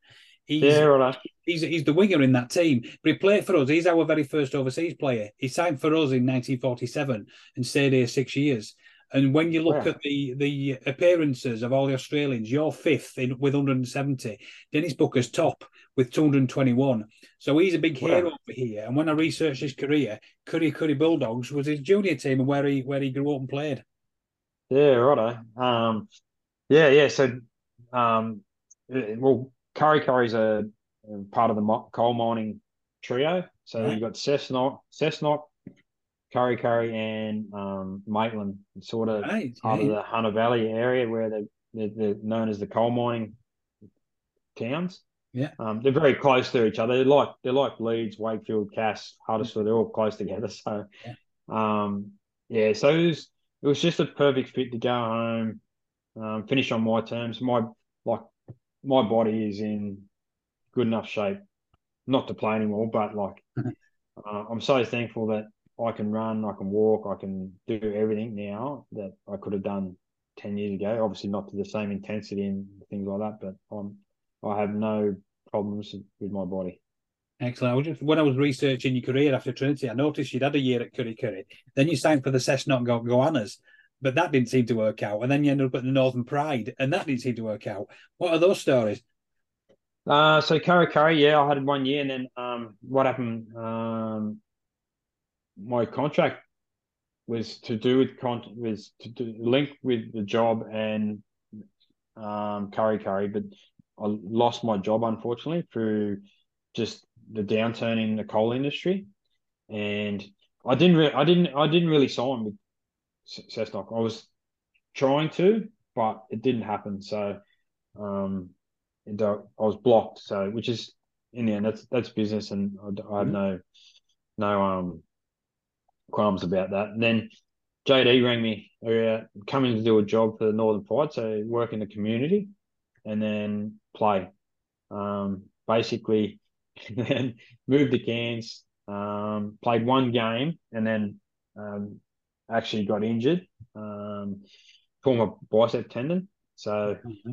he's yeah, right. he's he's the winger in that team. But he played for us. He's our very first overseas player. He signed for us in 1947 and stayed here six years. And when you look at the the appearances of all the Australians, you're fifth in with 170. Dennis Booker's top with 221. So he's a big hero over here. And when I researched his career, Kurri Kurri Bulldogs was his junior team and where he where he grew up and played. Yeah, righto. Um, yeah, yeah. So, um, well, Kurri Kurri's a, a part of the coal mining trio. So right. you've got Cessnock, Cessnock, Curry Kurri, and um, Maitland, sort of right. part yeah. of the Hunter Valley area where they they're, they're known as the coal mining towns. Yeah, um, they're very close to each other. They're like they're like Leeds, Wakefield, Cass, Huddersfield. They're all close together. (laughs) So, yeah. um, yeah. So it was it was just a perfect fit to go home, um, finish on my terms. My like my body is in good enough shape, not to play anymore, but like (laughs) uh, I'm so thankful that I can run, I can walk, I can do everything now that I could have done ten years ago. Obviously, not to the same intensity and things like that, but I'm I have no problems with my body. Excellent. I was just, when I was researching your career after Trinity, I noticed you'd had a year at Kurri Kurri. Then you signed for the Cessnock Go- Goannas, but that didn't seem to work out. And then you ended up at the Northern Pride, and that didn't seem to work out. What are those stories? Uh, so Kurri, yeah, I had one year, and then um, what happened? Um, my contract was to do with con- was to do, link with the job and um, Curry Kurri, but I lost my job unfortunately through just the downturn in the coal industry, and I didn't re- I didn't I didn't really sign with Cessnock. I was trying to, but it didn't happen. So um, and, uh, I was blocked. So which is in the end that's that's business, and I, I have mm-hmm. no no um qualms about that. And then JD rang me uh, coming to do a job for the Northern Pride, so work in the community, and then play. Um, basically, (laughs) then moved to Cairns, um, played one game, and then um, actually got injured, um, my bicep tendon. So, mm-hmm.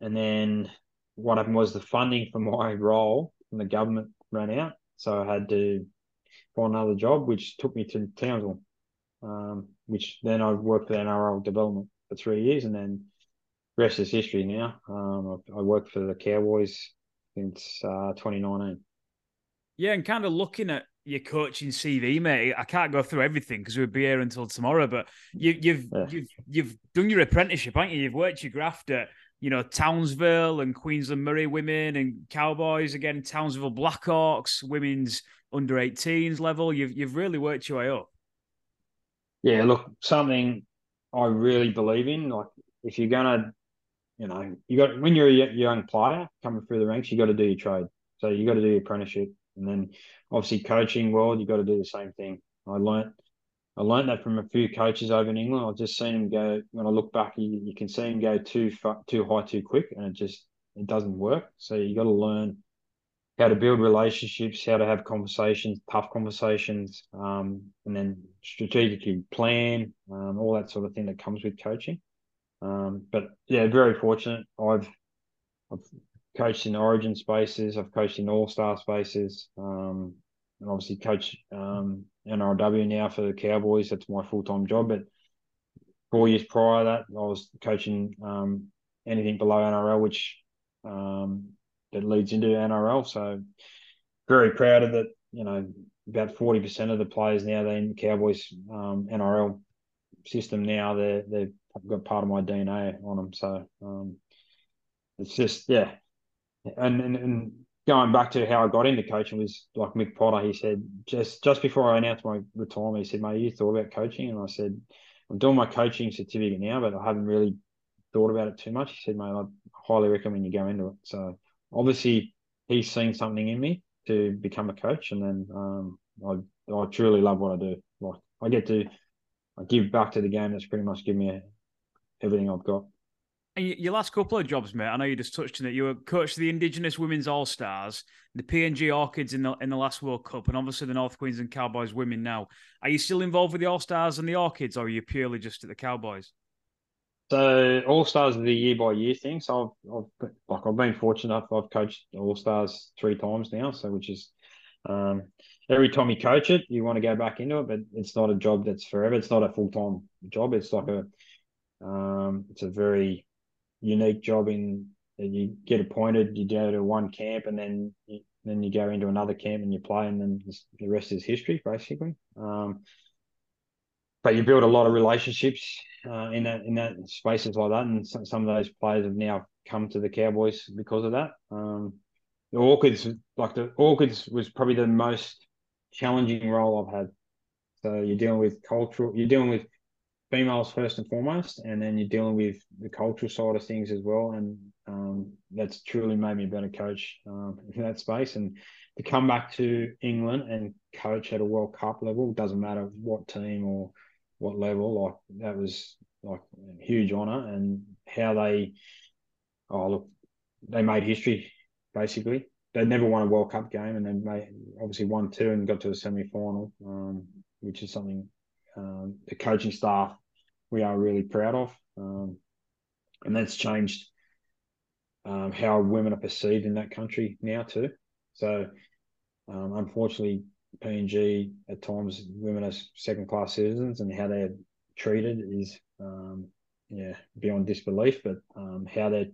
and then what happened was the funding for my (laughs) role from the government ran out, so I had to find another job, which took me to Townsville. Um, which then I worked for the NRL development for three years, and then rest is history now. Um, I, I worked for the Cowboys since uh, 2019. Yeah, and kind of looking at your coaching CV, mate. I can't go through everything because we'll be here until tomorrow. But you, you've yeah. you've you've done your apprenticeship, haven't you? You've worked your graft at you know Townsville and Queensland Murri women and Cowboys again, Townsville Blackhawks women's under 18s level. You've you've really worked your way up. Yeah, look, something I really believe in. Like, if you're gonna, you know, you got when you're a young player coming through the ranks, you got to do your trade. So you got to do your apprenticeship, and then obviously coaching world, you've got to do the same thing. I learned I learned that from a few coaches over in England. I've just seen him go. When I look back, you, you can see him go too far, too high, too quick, and it just it doesn't work. So you got to learn how to build relationships, how to have conversations, tough conversations, um, and then strategically plan, um, all that sort of thing that comes with coaching. Um, but yeah, very fortunate. I've I've coached in Origin spaces. I've coached in All Star spaces, um, and obviously coach um, NRLW now for the Cowboys. That's my full time job. But four years prior to that, I was coaching um, anything below NRL, which um, that leads into NRL. So very proud of that. You know, about forty percent of the players now they're in the Cowboys um, NRL system now. They're they've got part of my DNA on them. So um, it's just yeah, and, and and going back to how I got into coaching was like Mick Potter. He said just just before I announced my retirement, he said, "Mate, you thought about coaching?" And I said, "I'm doing my coaching certificate now, but I haven't really thought about it too much." He said, "Mate, I highly recommend you go into it." So obviously, he's seen something in me to become a coach, and then um, I I truly love what I do. Like I get to I give back to the game. That's pretty much given me everything I've got. And your last couple of jobs, mate. I know you just touched on it. You were coach of the Indigenous Women's All Stars, the PNG Orchids in the in the last World Cup, and obviously the North Queensland Cowboys women. Now, are you still involved with the All Stars and the Orchids, or are you purely just at the Cowboys? So All Stars is the year by year thing. So I've, I've like I've been fortunate. Enough. I've coached All Stars three times now. So which is um, every time you coach it, you want to go back into it, but it's not a job that's forever. It's not a full time job. It's like a um, it's a very unique job in that you get appointed, you go to one camp, and then you, then you go into another camp and you play, and then the rest is history, basically. Um, but you build a lot of relationships uh, in that in that spaces like that, and some, some of those players have now come to the Cowboys because of that. Um, the Orchids, like the Orchids, was probably the most challenging role I've had. So you're dealing with cultural, you're dealing with females first and foremost, and then you're dealing with the cultural side of things as well. And um, that's truly made me a better coach um, in that space. And to come back to England and coach at a World Cup level doesn't matter what team or what level. Like that was like a huge honour, and how they oh look, they made history basically. They never won a World Cup game, and then they obviously won two and got to the semi final, um, which is something um, the coaching staff we are really proud of. Um, and that's changed um, how women are perceived in that country now too. So, um, unfortunately, PNG at times women are second class citizens, and how they're treated is um, yeah beyond disbelief. But um, how they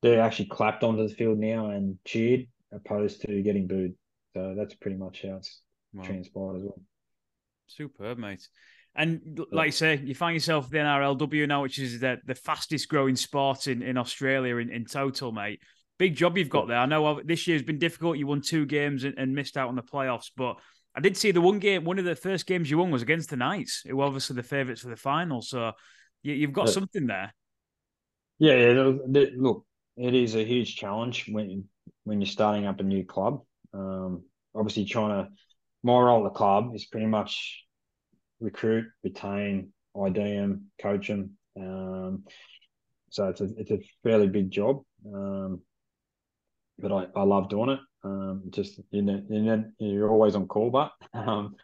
they're actually clapped onto the field now and cheered, opposed to getting booed. So that's pretty much how it's wow. transpired as well. Superb, mate. And like you say, you find yourself the NRLW now, which is the, the fastest growing sport in, in Australia in, in total, mate. Big job you've got there. I know this year's been difficult. You won two games and, and missed out on the playoffs, but I did see the one game, one of the first games you won was against the Knights, who were obviously the favourites for the final. So you, have got yeah. something there. Yeah, yeah. Look, it is a huge challenge when when you're starting up a new club. Um, obviously, trying to my role at the club is pretty much recruit, retain, ID them, coach them. Um, so it's a it's a fairly big job, um, but I, I love doing it. Um, just you know, you know, you're always on call, but um,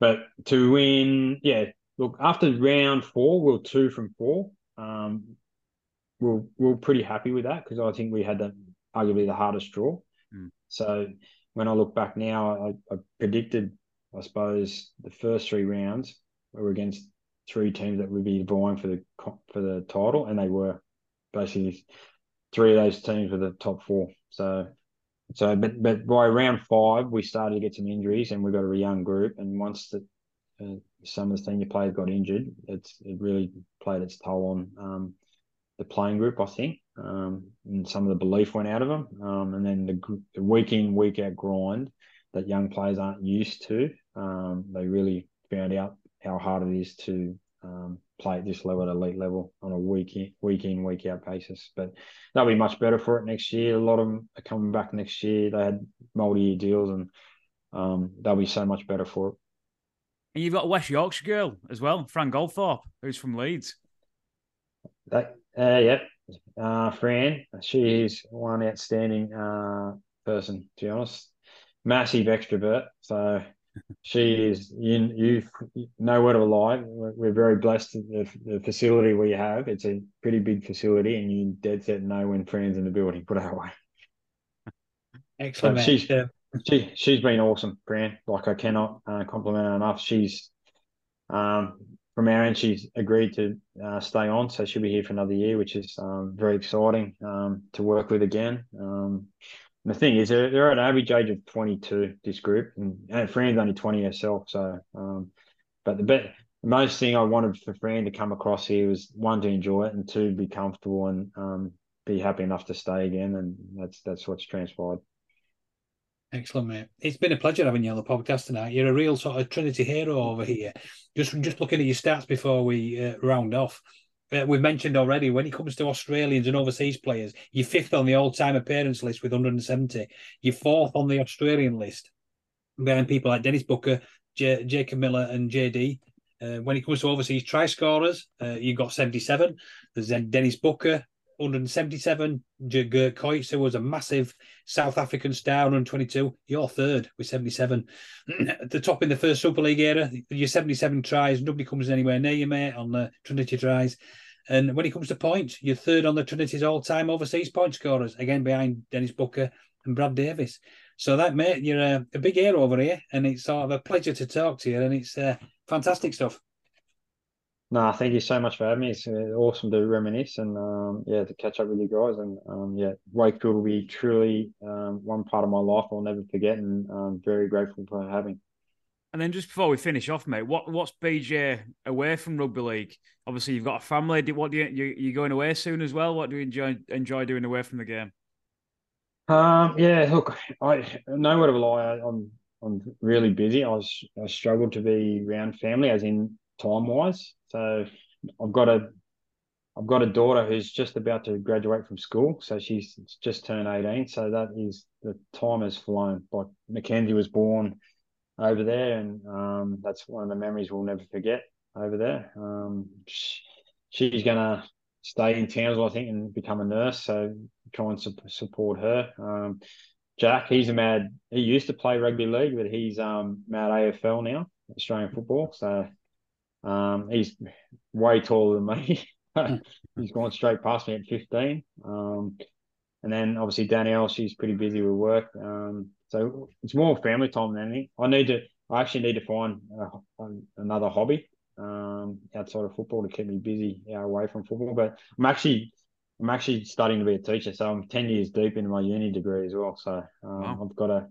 but to win, yeah. Look, after round four, we we're two from four. Um, we're we're pretty happy with that because I think we had the arguably the hardest draw. Mm. So when I look back now, I, I, predicted, I suppose, the first three rounds were against three teams that would be vying for the for the title, and they were basically three of those teams were the top four. So, so but but by round five, we started to get some injuries, and we got a young group. And once the uh, some of the senior players got injured, it's it really played its toll on um, the playing group, I think, um, and some of the belief went out of them. Um, and then the, the, week in, week out grind that young players aren't used to, um, they really found out how hard it is to um, play at this level, at elite level, on a week in, week in, week out basis. But they'll be much better for it next year. A lot of them are coming back next year. They had multi-year deals, and um, they'll be so much better for it. And you've got a West Yorkshire girl as well, Fran Goldthorpe, who's from Leeds. That uh, yep. Uh, Fran, she is one outstanding uh, person, to be honest. Massive extrovert. So she is, you, you no word of a lie. We're, very blessed. The, the facility we have, it's a pretty big facility, and you dead set know when friends in the building, put it away. (laughs) Excellent. So she's, yeah. she, she's been awesome, Fran. Like, I cannot uh, compliment her enough. She's um, from our end, she's agreed to uh, stay on, so she'll be here for another year, which is um, very exciting um, to work with again. Um, the thing is, they're, they're, at an average age of 22, this group, and, and Fran's only 20 herself. So, um, but the, the most thing I wanted for Fran to come across here was one to enjoy it, and two be comfortable and um, be happy enough to stay again, and that's that's what's transpired. Excellent, mate. It's been a pleasure having you on the podcast tonight. You're a real sort of Trinity hero over here. Just just looking at your stats before we uh, round off. Uh, we've mentioned already when it comes to Australians and overseas players, you're fifth on the all-time appearance list with 170. You're fourth on the Australian list, behind people like Dennis Booker, J- Jacob Miller, and JD. Uh, when it comes to overseas try scorers, uh, you've got 77. There's Dennis Booker, 177. Gert Coetzer was a massive South African star, 122. You're third with 77. At (clears throat) the top in the first Super League era, your 77 tries, nobody comes anywhere near you, mate, on the Trinity tries. And when it comes to points, you're third on the Trinity's all time overseas point scorers, again behind Dennis Booker and Brad Davis. So that, mate, you're a, a big hero over here, and it's sort of a pleasure to talk to you, and it's uh, fantastic stuff. No, thank you so much for having me. It's uh, awesome to reminisce and um, yeah, to catch up with you guys. And um, yeah, Wakefield will be truly um, one part of my life I'll never forget, and I'm very grateful for having. And then just before we finish off, mate, what what's BJ away from rugby league? Obviously, you've got a family. What do you you you going away soon as well? What do you enjoy enjoy doing away from the game? Um, yeah, look, I no word of a lie. I'm I'm really busy. I was I struggled to be around family, as in time wise. So I've got a I've got a daughter who's just about to graduate from school, so she's just turned eighteen. So that is the time has flown. Like Mackenzie was born over there, and um, that's one of the memories we'll never forget over there. Um, she, she's gonna stay in Townsville, I think, and become a nurse. So try and su- support her. Um, Jack, he's a mad. He used to play rugby league, but he's um mad AFL now, Australian football. So um, he's way taller than me. (laughs) he's gone straight past me at 15. Um, and then obviously Danielle, she's pretty busy with work. Um, so it's more family time than anything. I need to, I actually need to find uh, another hobby um, outside of football to keep me busy know, away from football. But I'm actually, I'm actually studying to be a teacher, so I'm ten years deep into my uni degree as well. So um, wow. I've got to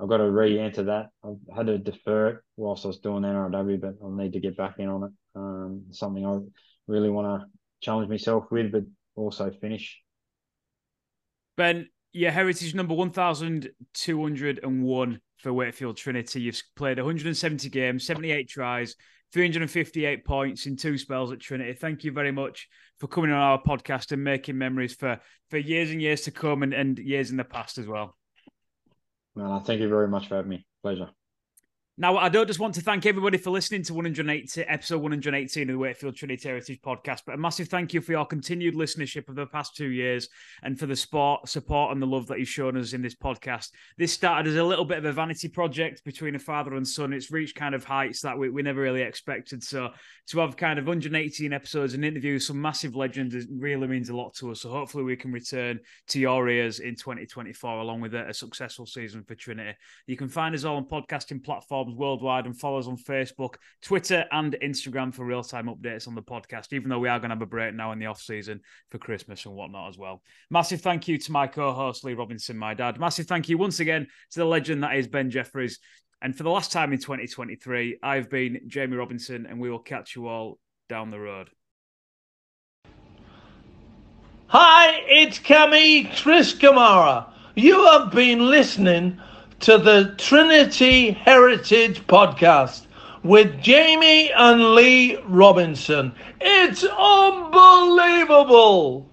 I've got to re-enter that. I've had to defer it whilst I was doing NRW, but I'll need to get back in on it. Um, something I really want to challenge myself with, but also finish. Ben, your heritage number 1,201 for Wakefield Trinity. You've played 170 games, 78 tries, 358 points in two spells at Trinity. Thank you very much for coming on our podcast and making memories for, for years and years to come and, and years in the past as well. Well, thank you very much for having me. Pleasure. Now, I don't just want to thank everybody for listening to 180, episode 118 of the Wakefield Trinity Heritage podcast, but a massive thank you for your continued listenership of the past two years and for the support, support and the love that you've shown us in this podcast. This started as a little bit of a vanity project between a father and son. It's reached kind of heights that we, we never really expected. So to have kind of 118 episodes and interview some massive legends really means a lot to us. So hopefully we can return to your ears in 2024 along with a, a successful season for Trinity. You can find us all on podcasting platforms platforms worldwide and follow us on Facebook, Twitter, and Instagram for real time updates on the podcast, even though we are going to have a break now in the off season for Christmas and whatnot as well. Massive thank you to my co host, Lee Robinson, my dad. Massive thank you once again to the legend that is Ben Jeffries. And for the last time in 2023, I've been Jamie Robinson, and we will catch you all down the road. Hi, it's Kammy Chris Kamara. You have been listening to the Trinity Heritage Podcast with Jamie and Lee Robinson. It's unbelievable!